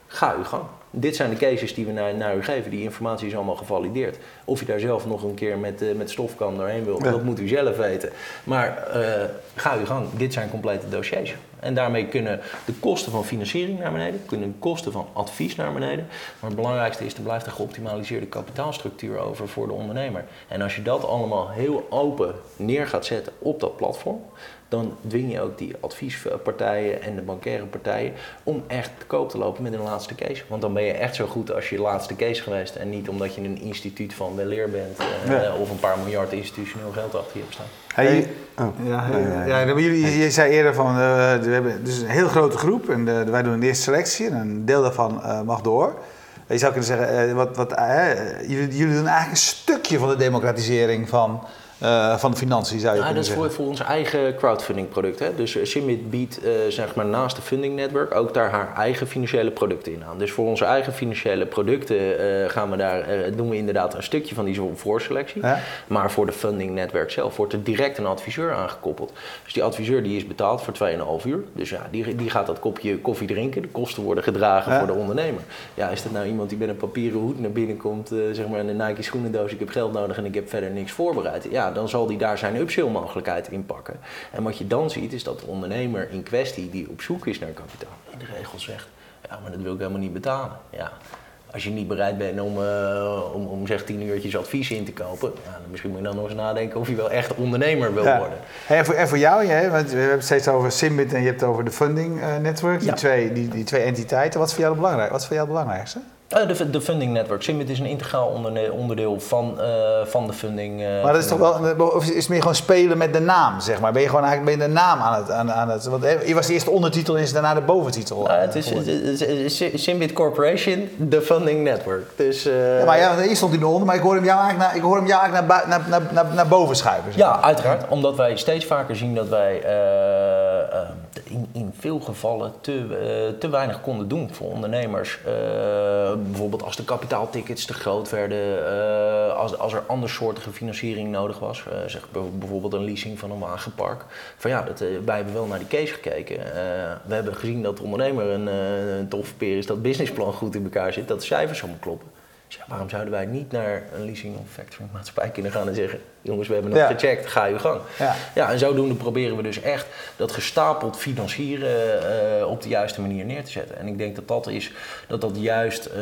ga uw gang. Dit zijn de cases die we naar, naar u geven. Die informatie is allemaal gevalideerd. Of je daar zelf nog een keer met, eh, met stofkam doorheen wil, Ja. dat moet u zelf weten. Maar eh, ga uw gang. Dit zijn complete dossiers. En daarmee kunnen de kosten van financiering naar beneden, kunnen de kosten van advies naar beneden. Maar het belangrijkste is, er blijft een geoptimaliseerde kapitaalstructuur over voor de ondernemer. En als je dat allemaal heel open neer gaat zetten op dat platform, dan dwing je ook die adviespartijen en de bankaire partijen om echt te koop te lopen met een laatste case. Want dan ben je echt zo goed als je laatste case geweest en niet omdat je een instituut van weleer bent eh, Ja. of een paar miljard institutioneel geld achter je hebt staan. Hey, Oh. Ja, ja, ja, jullie, je zei eerder van, eh, we hebben dus een heel grote groep en de, wij doen een eerste selectie en een deel daarvan eh, mag door. Je zou kunnen zeggen, eh, wat, wat, eh, jullie, jullie doen eigenlijk een stukje van de democratisering van, eh, van de financiën, zou je Ja, dat is voor, voor ons eigen crowdfunding product. Hè? Dus eh, Simit biedt eh, zeg maar naast de funding network ook daar haar eigen financiële producten in aan. Dus voor onze eigen financiële producten gaan we daar, doen we inderdaad een stukje van die voorselectie. Ja? Maar voor de funding netwerk zelf wordt er direct een adviseur aangekoppeld. Dus die adviseur die is betaald voor 2,5 uur. Dus ja, die, die gaat dat kopje koffie drinken. De kosten worden gedragen Ja. voor de ondernemer. Ja, is dat nou iemand die met een papieren hoed naar binnen komt, zeg maar in een Nike schoenendoos, ik heb geld nodig en ik heb verder niks voorbereid. Ja, dan zal die daar zijn upsell mogelijkheid in pakken. En wat je dan ziet is dat de ondernemer in kwestie die op zoek is naar kapitaal, in de regel zegt, ja, maar dat wil ik helemaal niet betalen. Ja. Als je niet bereid bent om, eh, om, om zeg 10 uurtjes advies in te kopen, ja, dan misschien moet je dan nog eens nadenken of je wel echt ondernemer wil Ja. worden. Hey, en, voor, en voor jou, jij, want we hebben het steeds over Simbit en je hebt het over de funding eh, network, die, Ja. twee, die, die twee entiteiten. Wat is voor jou, belangrijk, wat is voor jou het belangrijkste? Eh, de, de funding network. Simit is een integraal onderdeel van, eh, van de funding. eh, Maar dat is toch wel, of is het meer gewoon spelen met de naam, zeg maar? Ben je gewoon eigenlijk ben je de naam aan het, aan, aan het want je was de eerste ondertitel en is daarna de boventitel. Nou, het is Simbit Corporation, de funding network. Dus, Ja, maar ja, hier stond hij eronder, maar ik hoor hem jou eigenlijk naar, ik hoor hem jou eigenlijk naar, naar, naar, naar, boven schuiven. Ja, uiteraard. Omdat wij steeds vaker zien dat wij in, in veel gevallen te, eh, te weinig konden doen voor ondernemers. Eh, bijvoorbeeld als de kapitaaltickets te groot werden, eh, als, als er andersoortige financiering nodig was. eh, zeg bijvoorbeeld een leasing van een wagenpark. Van ja, dat, eh, wij hebben wel naar die case gekeken. Eh, we hebben gezien dat de ondernemer een, eh, een toffe peer is, dat businessplan goed in elkaar zit, dat de cijfers allemaal kloppen. Dus waarom zouden wij niet naar een leasing of factoring maatschappij kunnen gaan en zeggen: jongens, we hebben het Ja. gecheckt, ga je gang. Ja. Ja, en zodoende proberen we dus echt dat gestapeld financieren eh, op de juiste manier neer te zetten. En ik denk dat dat is, dat dat juist eh,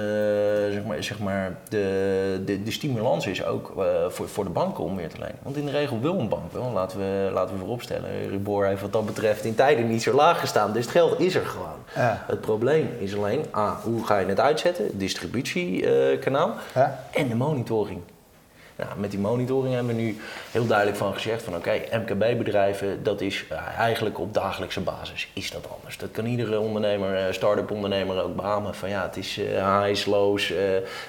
zeg maar, zeg maar de, de, de stimulans is ook eh, voor, voor de banken om meer te lenen. Want in de regel wil een bank wel, laten we, laten we vooropstellen. Ribor heeft wat dat betreft in tijden niet zo laag gestaan, dus het geld is er gewoon. Ja. Het probleem is alleen, A, hoe ga je het uitzetten, distributiekanaal en de monitoring. Nou, met die monitoring hebben we nu heel duidelijk van gezegd van oké, MKB-bedrijven, dat is eh, eigenlijk op dagelijkse basis, is dat anders. Dat kan iedere ondernemer, eh, start-up ondernemer ook beamen van ja, het is eh highs, lows.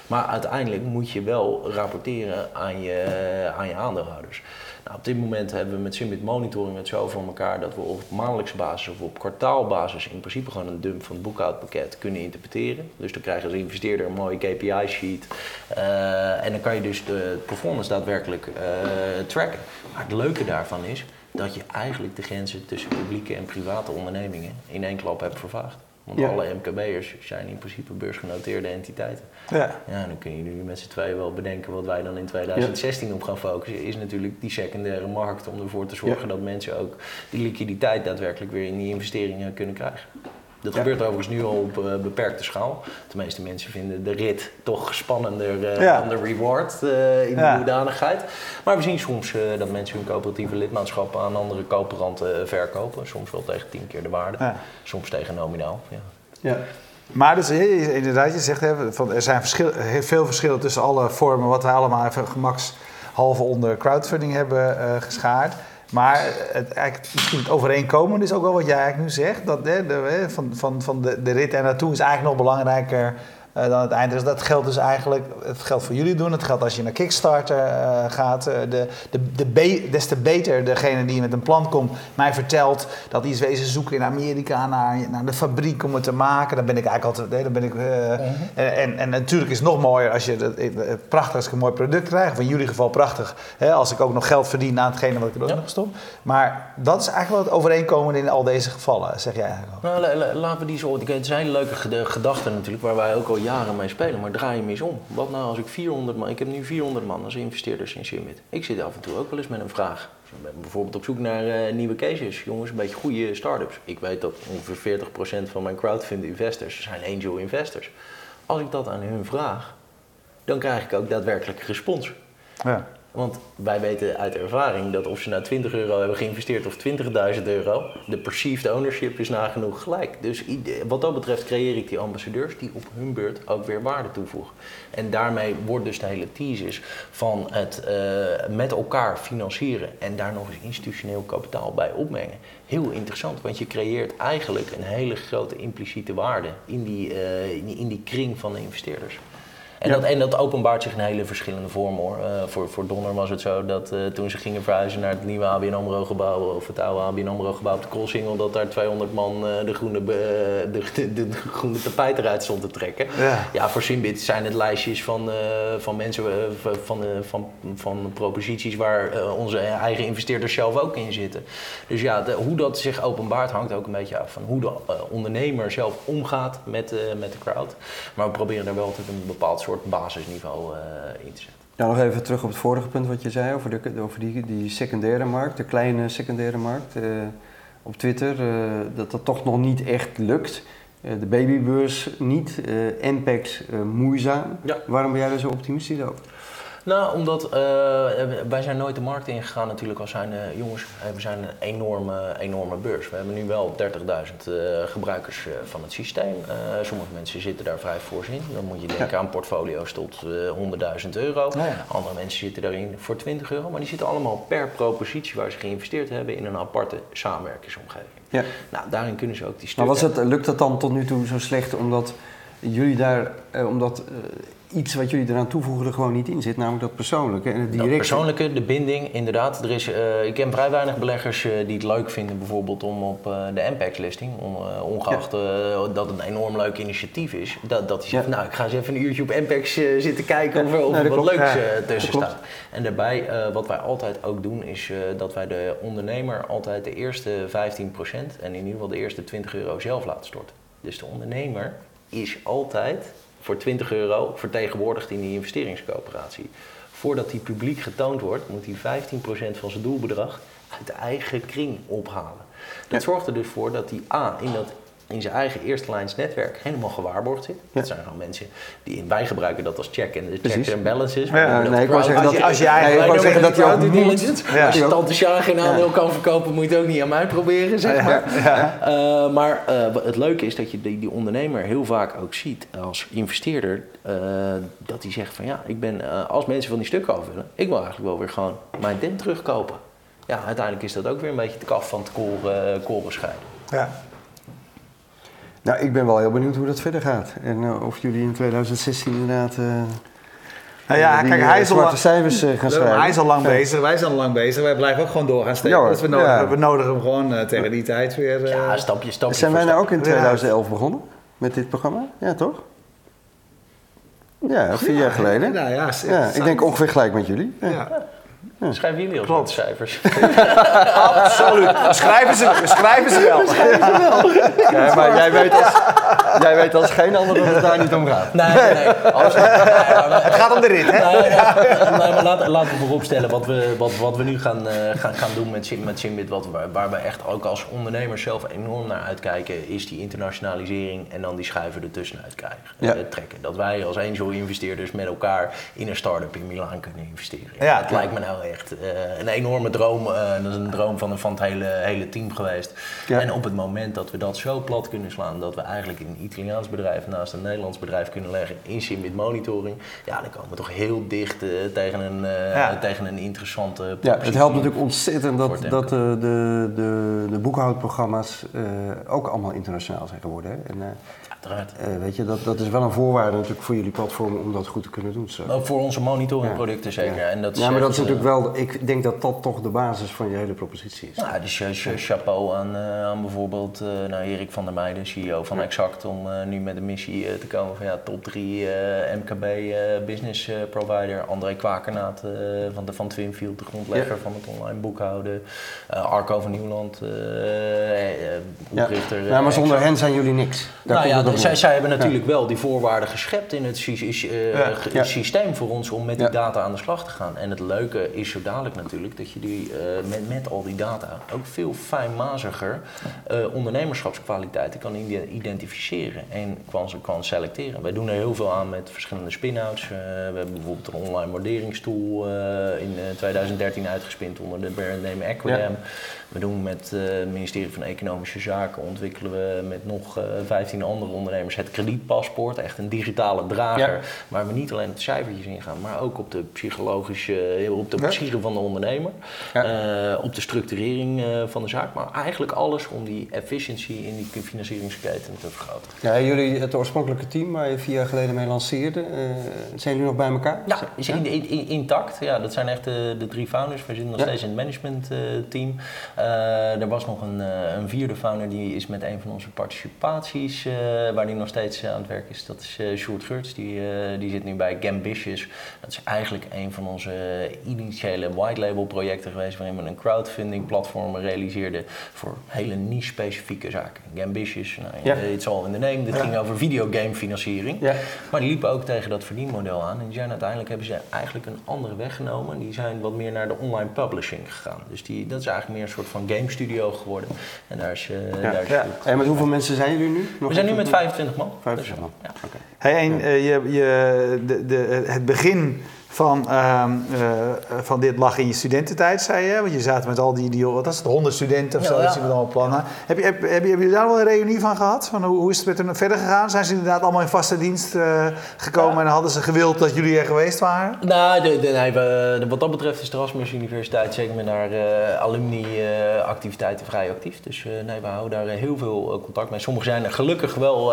maar uiteindelijk moet je wel rapporteren aan je, aan je aandeelhouders. Nou, op dit moment hebben we met Simbit Monitoring het zo voor elkaar dat we op maandelijkse basis of op kwartaalbasis in principe gewoon een dump van het boekhoudpakket kunnen interpreteren. Dus dan krijg je als investeerder een mooie KPI-sheet eh, en dan kan je dus de performance daadwerkelijk eh, tracken. Maar het leuke daarvan is dat je eigenlijk de grenzen tussen publieke en private ondernemingen in één klap hebt vervaagd. Want Ja. alle MKB'ers zijn in principe beursgenoteerde entiteiten. Ja. Ja, dan kun je nu met z'n tweeën wel bedenken wat wij dan in 2016 op gaan focussen. Is natuurlijk die secundaire markt om ervoor te zorgen dat mensen ook die liquiditeit daadwerkelijk weer in die investeringen kunnen krijgen. Dat Ja. gebeurt overigens nu al op eh, beperkte schaal. De meeste mensen vinden de rit toch spannender eh, Ja. dan de reward eh, in Ja. de hoedanigheid. Maar we zien soms dat mensen hun coöperatieve lidmaatschap aan andere coöperanten verkopen. Soms wel tegen tien keer de waarde, soms tegen nominaal. Ja. Ja. Maar dus, inderdaad, je zegt hè, van, er zijn verschil, veel verschillen tussen alle vormen, wat wij allemaal even gemakshalve onder crowdfunding hebben geschaard. Maar het, eigenlijk, misschien het overeenkomende is ook wel wat jij eigenlijk nu zegt. Dat hè, de, van, van, van de, de rit er naartoe is eigenlijk nog belangrijker dan het eind. Dus dat geldt dus eigenlijk, het geldt voor jullie doen. Het geldt als je naar Kickstarter eh, gaat. eh, de, de, de be- des te beter degene die met een plan komt mij vertelt dat die is wezen zoeken in Amerika naar, naar de fabriek om het te maken. Dan ben ik eigenlijk altijd. Dan ben ik, eh, en, en, en natuurlijk is het nog mooier als je prachtig als ik een mooi product krijg. Of in jullie geval prachtig. Hè, als ik ook nog geld verdien aan hetgene wat ik er ook Ja. nog stop. Maar dat is eigenlijk wel het overeenkomende in al deze gevallen, zeg jij eigenlijk ook. Nou, la- la- laten we die zo. Het hele leuke ged- gedachte natuurlijk, waar wij ook al jaren mee spelen. Maar draai hem eens om. Wat nou als ik 400 man. Ik heb nu 400 man als investeerders in Summit. Ik zit af en toe ook wel eens met een vraag. Dus ik ben bijvoorbeeld op zoek naar eh, nieuwe cases. Jongens, een beetje goede start-ups. Ik weet dat ongeveer 40% van mijn crowdfund investors zijn angel investors. Als ik dat aan hun vraag, dan krijg ik ook daadwerkelijk respons. Ja. Want wij weten uit ervaring dat of ze nou 20 euro hebben geïnvesteerd of 20.000 euro, de perceived ownership is nagenoeg gelijk. Dus wat dat betreft creëer ik die ambassadeurs die op hun beurt ook weer waarde toevoegen. En daarmee wordt dus de hele thesis van het eh, met elkaar financieren en daar nog eens institutioneel kapitaal bij opmengen heel interessant. Want je creëert eigenlijk een hele grote impliciete waarde in die, eh, in die, in die kring van de investeerders. En, dat, en dat openbaart zich in hele verschillende vormen hoor. Eh, voor, voor Donner was het zo dat eh, toen ze gingen verhuizen naar het nieuwe ABN AMRO gebouw, of het oude ABN AMRO gebouw op de Koolsingel, dat daar 200 man eh, de, groene, de, de, de groene tapijt eruit stond te trekken. Ja. voor Simbit zijn het lijstjes van, van mensen, van, van, van, proposities waar onze eigen investeerders zelf ook in zitten. Dus ja, de- hoe dat zich openbaart hangt ook een beetje af van hoe de ondernemer zelf omgaat met, met de crowd. Maar we proberen daar wel altijd een bepaald soort basisniveau eh, in te zetten. Nou, nog even terug op het vorige punt wat je zei over, de, over die, die secundaire markt, de kleine secundaire markt. eh, op Twitter, eh, dat dat toch nog niet echt lukt. De babybeurs niet, Npex eh, moeizaam. Ja. Waarom ben jij er zo optimistisch over? Nou, omdat eh, wij zijn nooit de markt ingegaan natuurlijk als zijn eh, jongens, eh, we zijn een enorme, enorme beurs. We hebben nu wel 30.000 eh, gebruikers van het systeem. Sommige mensen zitten daar vrij voorzien. Dan moet je denken aan portfolio's tot eh 100.000 euro. Nou ja. Andere mensen zitten daarin voor 20 euro. Maar die zitten allemaal per propositie waar ze geïnvesteerd hebben in een aparte samenwerkingsomgeving. Ja. Nou, daarin kunnen ze ook die Maar stukken... was het, lukt dat dan tot nu toe zo slecht omdat jullie daar, omdat iets wat jullie eraan toevoegen er gewoon niet in zit, namelijk dat persoonlijke en het Dat directe? persoonlijke, de binding, inderdaad. Er is, eh, ik ken vrij weinig beleggers eh, die het leuk vinden bijvoorbeeld om op eh, de MPEX-listing, on, ongeacht dat het een enorm leuk initiatief is, dat, dat die zegt, Ja. nou ik ga eens even een uurtje op MPEX zitten kijken of er, of er dat wat klopt. leuks tussen staat. En daarbij, wat wij altijd ook doen, is dat wij de ondernemer altijd de eerste 15% en in ieder geval de eerste 20 euro zelf laten storten. Dus de ondernemer is altijd voor 20 euro vertegenwoordigd in die investeringscoöperatie. Voordat die publiek getoond wordt, moet hij 15% van zijn doelbedrag uit de eigen kring ophalen. Dat zorgt er dus voor dat hij A, in, dat, in zijn eigen eerste lijns netwerk helemaal gewaarborgd zit. Ja. Dat zijn gewoon mensen die wij gebruiken dat als check en de Precies. check and balances. Ja, Dat nee, ik wou zeggen Als dat- je, als je Nee, ik zeggen dat je ook moet. Ja. Als je tante Sjaan geen aandeel kan verkopen, moet je het ook niet aan mij proberen, zeg maar. Eh, maar wat het leuke is dat je die, die ondernemer heel vaak ook ziet als investeerder. eh, dat hij zegt van ja, ik ben, als mensen van die stukken af willen, ik wil eigenlijk wel weer gewoon mijn tent terugkopen. Ja, uiteindelijk is dat ook weer een beetje het kaf van het koren, koren scheiden. Ja. Nou, ik ben wel heel benieuwd hoe dat verder gaat. En eh, of jullie in 2016 inderdaad eh, Nou ja, die, kijk, eh, hij is al zwarte lang, cijfers gaan schrijven. hij is al lang Ja. bezig, wij zijn al lang bezig. Wij blijven ook gewoon doorgaan steken. Ja dus we nodigen, ja. we nodigen hem gewoon eh, tegen die tijd weer. eh, Ja, stapje, stapje Zijn wij nou ook in Ja. 2011 begonnen met dit programma? Ja, toch? Ja, vier jaar geleden. Nou ja, Ja, ik denk ongeveer gelijk met jullie. Ja. Ja. Schrijven jullie Klopt. wat cijfers? Absoluut. Schrijven ze, schrijven ze wel. Ja, maar jij weet, als, jij weet als geen ander dat het daar niet om gaat. Nee, nee, nee. Als, nee, maar we- Het gaat om de rit, hè? Nee, nee, nee, maar laten, laten we vooropstellen wat we, wat, wat we nu gaan, eh, gaan, gaan doen met, met Simbit. Wat, waar, waar we echt ook als ondernemers zelf enorm naar uitkijken, is die internationalisering en dan die schuiven ertussenuit krijgen. Ja. eh, trekken. Dat wij als angel investeerders met elkaar in een start-up in Milaan kunnen investeren. Ja. dat lijkt me nou echt eh, een enorme droom. eh, dat is een droom van, van het hele, hele team geweest. Ja. En op het moment dat we dat zo plat kunnen slaan, dat we eigenlijk een Italiaans bedrijf naast een Nederlands bedrijf kunnen leggen in Simbit Monitoring, ja, dan komen we toch heel dicht eh, tegen, een, Ja. tegen een interessante Ja, het helpt natuurlijk ontzettend dat, dat de, de, de, de boekhoudprogramma's ook allemaal internationaal zijn geworden. Hè? En, weet je, dat, dat is wel een voorwaarde natuurlijk voor jullie platform om dat goed te kunnen doen. Ook voor onze monitoringproducten zeker. Ja. En dat ja, maar dat is natuurlijk eh, wel, ik denk dat dat toch de basis van je hele propositie is. Nou, dus cha- chapeau aan, eh, aan bijvoorbeeld nou, Erik van der Meijden, CEO van Exact, om eh, nu met een missie te komen van ja, top 3 MKB business provider. André Kwakernaat van, de, van Twinfield, de grondlegger Ja. van het online boekhouden. Arco van Nieuwland, Ja. oprichter. eh, Nou, maar zonder hen zijn jullie niks. Daar Nou ja, zij, zij hebben natuurlijk wel die voorwaarden geschept in het Ja. Ja. systeem voor ons om met die Ja. data aan de slag te gaan. En het leuke is zo dadelijk natuurlijk dat je die, eh, met, met al die data ook veel fijnmaziger eh, ondernemerschapskwaliteiten kan ide- identificeren en kan, kan selecteren. Wij doen er heel veel aan met verschillende spin-outs. Eh, we hebben bijvoorbeeld een online waarderingstool in eh, 2013 uitgespind onder de brandname Equidam. We doen met het ministerie van Economische Zaken ontwikkelen we met nog eh 15 andere ondernemers het kredietpaspoort. Echt een digitale drager. Ja. Waar we niet alleen op de cijfertjes ingaan, maar ook op de psychologische, op de Ja. Van de ondernemer. Ja. eh, op de structurering eh, van de zaak. Maar eigenlijk alles om die efficiëntie in die financieringsketen te vergroten. Ja, jullie, het oorspronkelijke team waar je vier jaar geleden mee lanceerde, eh, zijn jullie nog bij elkaar? Ja, is in, in- in- intact. Ja, dat zijn echt de, de drie founders. We zitten nog Ja. steeds in het managementteam. Eh er was nog een, een vierde founder die is met een van onze participaties, waar die nog steeds aan het werk is. Dat is eh Sjoerd Geurts. Die, die zit nu bij Gambitious. Dat is eigenlijk een van onze initiële white label projecten geweest, waarin we een crowdfunding platform realiseerden voor hele niche specifieke zaken. Gambitious, nou, Ja. it's all in the name. Dit Ja. ging over videogame financiering. Ja. Maar die liepen ook tegen dat verdienmodel aan. En die zijn uiteindelijk hebben ze eigenlijk een andere weg genomen. Die zijn wat meer naar de online publishing gegaan. Dus die, dat is eigenlijk meer een soort van game studio geworden. En daar is, Ja. daar is. En met hoeveel mensen zijn jullie nu? Nog We zijn nu met 25 man. 25 man. Dus, ja. Oké. Hey, en, eh, je, je, de, de, het begin van, ehm, eh, van dit lag in je studententijd, zei je. Want je zat met al die, die wat was het, 100 studenten of zo, ja. dat zien we allemaal plannen. Heb je, heb, heb, je- heb je daar wel een reunie van gehad? Van hoe, hoe is het met hen verder gegaan? Zijn ze inderdaad allemaal in vaste dienst eh, gekomen en hadden ze gewild dat jullie er geweest waren? Nou, de, de, nee, we- de- wat dat betreft is de Erasmus Universiteit zeker met haar eh, alumni-activiteiten vrij actief. Dus nee, we houden daar heel veel contact mee. Sommigen zijn er gelukkig wel,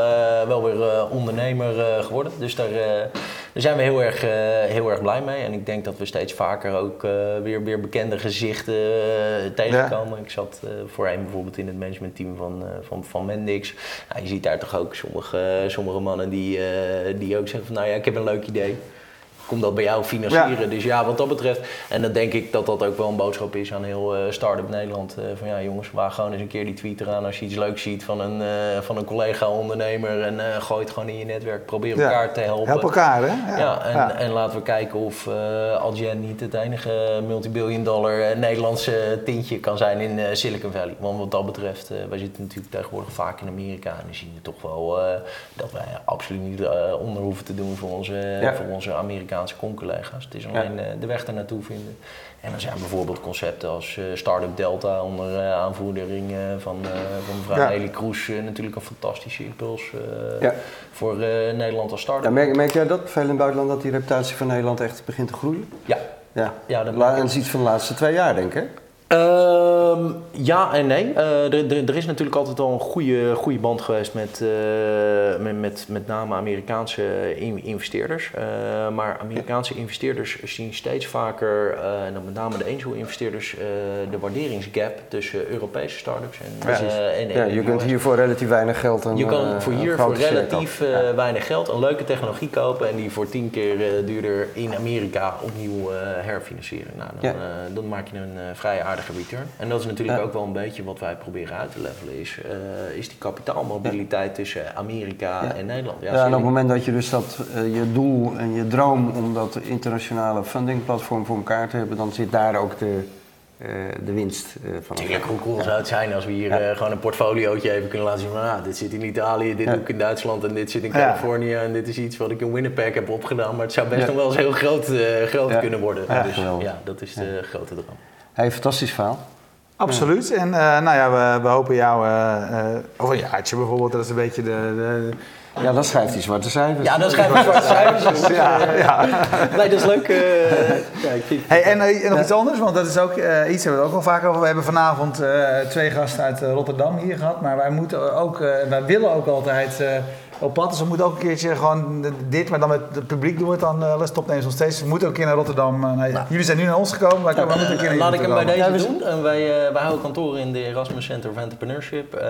wel weer ondernemer geworden. Dus daar, daar zijn we heel erg, eh, heel erg blij mee. En ik denk dat we steeds vaker ook eh, weer, weer bekende gezichten eh, tegenkomen. Ik zat voorheen bijvoorbeeld in het managementteam van, van, van Mendix. Nou, je ziet daar toch ook sommige, sommige mannen die, die ook zeggen van nou ja, ik heb een leuk idee kom dat bij jou financieren. Ja. Dus ja, wat dat betreft. En dan denk ik dat dat ook wel een boodschap is aan heel eh Start-up Nederland. Eh, van ja, jongens, waag gewoon eens een keer die tweet eraan als je iets leuks ziet van een, eh, van een collega-ondernemer. En gooi het gewoon in je netwerk. Probeer Ja. elkaar te helpen. Help elkaar, hè? Ja, en, ja. en laten we kijken of Algen niet het enige multibillion dollar Nederlandse tintje kan zijn in Silicon Valley. Want wat dat betreft, wij zitten natuurlijk tegenwoordig vaak in Amerika en dan zien we toch wel dat wij absoluut niet onder hoeven te doen voor onze, voor onze Amerikaanse con-collega's. Het is alleen eh, de weg daar naartoe vinden. En dan zijn bijvoorbeeld concepten als eh, Startup Delta onder eh, aanvoering van, van mevrouw Ja. Nelly Kroes natuurlijk een fantastische impuls Ja. voor Nederland als start-up. Merk, merk jij dat, veel in het buitenland, dat die reputatie van Nederland echt begint te groeien? Ja, Ja. Ja, dat is iets van de laatste twee jaar, denk ik. Ehm, ja en nee. Eh, er, is natuurlijk altijd al een goede, goede band geweest met, eh, met, met, met name Amerikaanse in- investeerders. Eh, maar Amerikaanse investeerders zien steeds vaker, en dan met name de angel-investeerders, de waarderingsgap tussen Europese start-ups en, Ja, eh, en, Ja, en je kunt hier voor relatief weinig geld een Je kan voor hier voor relatief Ja. weinig geld een leuke technologie kopen en die voor tien keer duurder in Amerika opnieuw herfinancieren. Nou, dan, Ja. dan maak je een vrij aardige return. En dat is natuurlijk ook wel een beetje wat wij proberen uit te levelen, is, eh, is die kapitaalmobiliteit tussen Amerika en Nederland. Ja, en op het moment dat je dus dat, eh, je doel en je droom om dat internationale fundingplatform voor elkaar te hebben, dan zit daar ook de, eh, de winst van. Natuurlijk, hoe cool zou het zijn als we hier gewoon een portfoliootje even kunnen laten zien van nou, dit zit in Italië, dit Ja. doe ik in Duitsland en dit zit in. Californië en dit is iets wat ik in Winnipeg heb opgedaan, maar het zou best nog wel eens heel groot, groot kunnen worden. Ja, dus ja, dat is de grote droom. Hey, fantastisch verhaal. Absoluut. En eh, nou ja, we, we hopen jou eh, eh, over een jaartje bijvoorbeeld, dat is een beetje de... de Ja, dan schrijft hij zwarte cijfers. Ja, dan schrijf ik zwarte cijfers. Dus, ja, ja. Nee, dat is leuk. eh, ja, ik vind- Hey, en, en nog iets anders, want dat is ook eh, iets hebben we het ook wel vaak over. We hebben vanavond eh, twee gasten uit Rotterdam hier gehad, maar wij moeten ook, eh, wij willen ook altijd eh, op pad. Dus we moeten ook een keertje gewoon dit, maar dan met het publiek doen we het dan. Uh, Let's Top Names nog steeds. We moeten ook een keer naar Rotterdam. Uh, nou, jullie zijn nu naar ons gekomen, maar we moeten een keer naar Laat ik hem bij deze doen. En wij, uh, wij houden kantoor in de Erasmus Center of Entrepreneurship. Uh,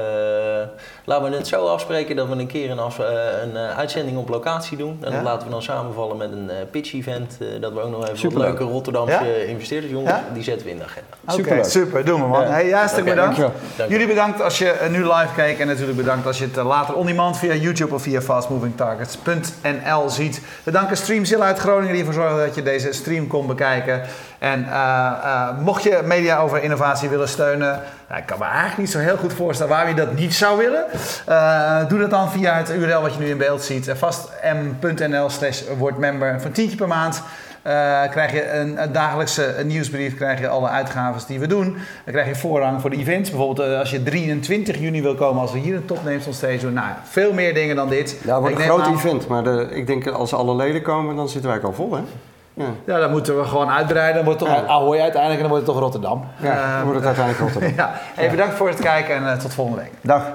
laten we het zo afspreken dat we een keer een, af, uh, een uitzending op locatie doen. En ja? dat laten we dan samenvallen met een pitch-event. Uh, dat we ook nog even super wat leuke Rotterdamse ja? investeerders, jongens, ja? die zetten we in de agenda. Oké, okay, super. Doen we man. Ja. Hey, hartstikke okay, bedankt. Dank Jullie bedankt als je nu live keek en natuurlijk bedankt als je het later on demand via YouTube of via fastmovingtargets.nl ziet. We danken Streamzilla uit Groningen die ervoor zorgde dat je deze stream kon bekijken. En uh, uh, mocht je media over innovatie willen steunen, nou, ik kan me eigenlijk niet zo heel goed voorstellen waarom je dat niet zou willen. Uh, doe dat dan via het URL wat je nu in beeld ziet, vastm.nl slash wordmember voor tientje per maand. Uh, krijg je een, een dagelijkse een nieuwsbrief, krijg je alle uitgaven die we doen. Dan krijg je voorrang voor de events. Bijvoorbeeld uh, als je 23 juni wil komen, als we hier een topnames on stage doen. Nou, veel meer dingen dan dit. Ja, het wordt een groot aan... event, maar de, ik denk als alle leden komen, dan zitten wij al vol, hè? Ja. ja, dan moeten we gewoon uitbreiden. Dan wordt het toch ja. Ahoy uiteindelijk en dan wordt het toch Rotterdam. Ja, dan wordt het uiteindelijk Rotterdam. ja. Hey, bedankt voor het kijken en uh, tot volgende week. Dag.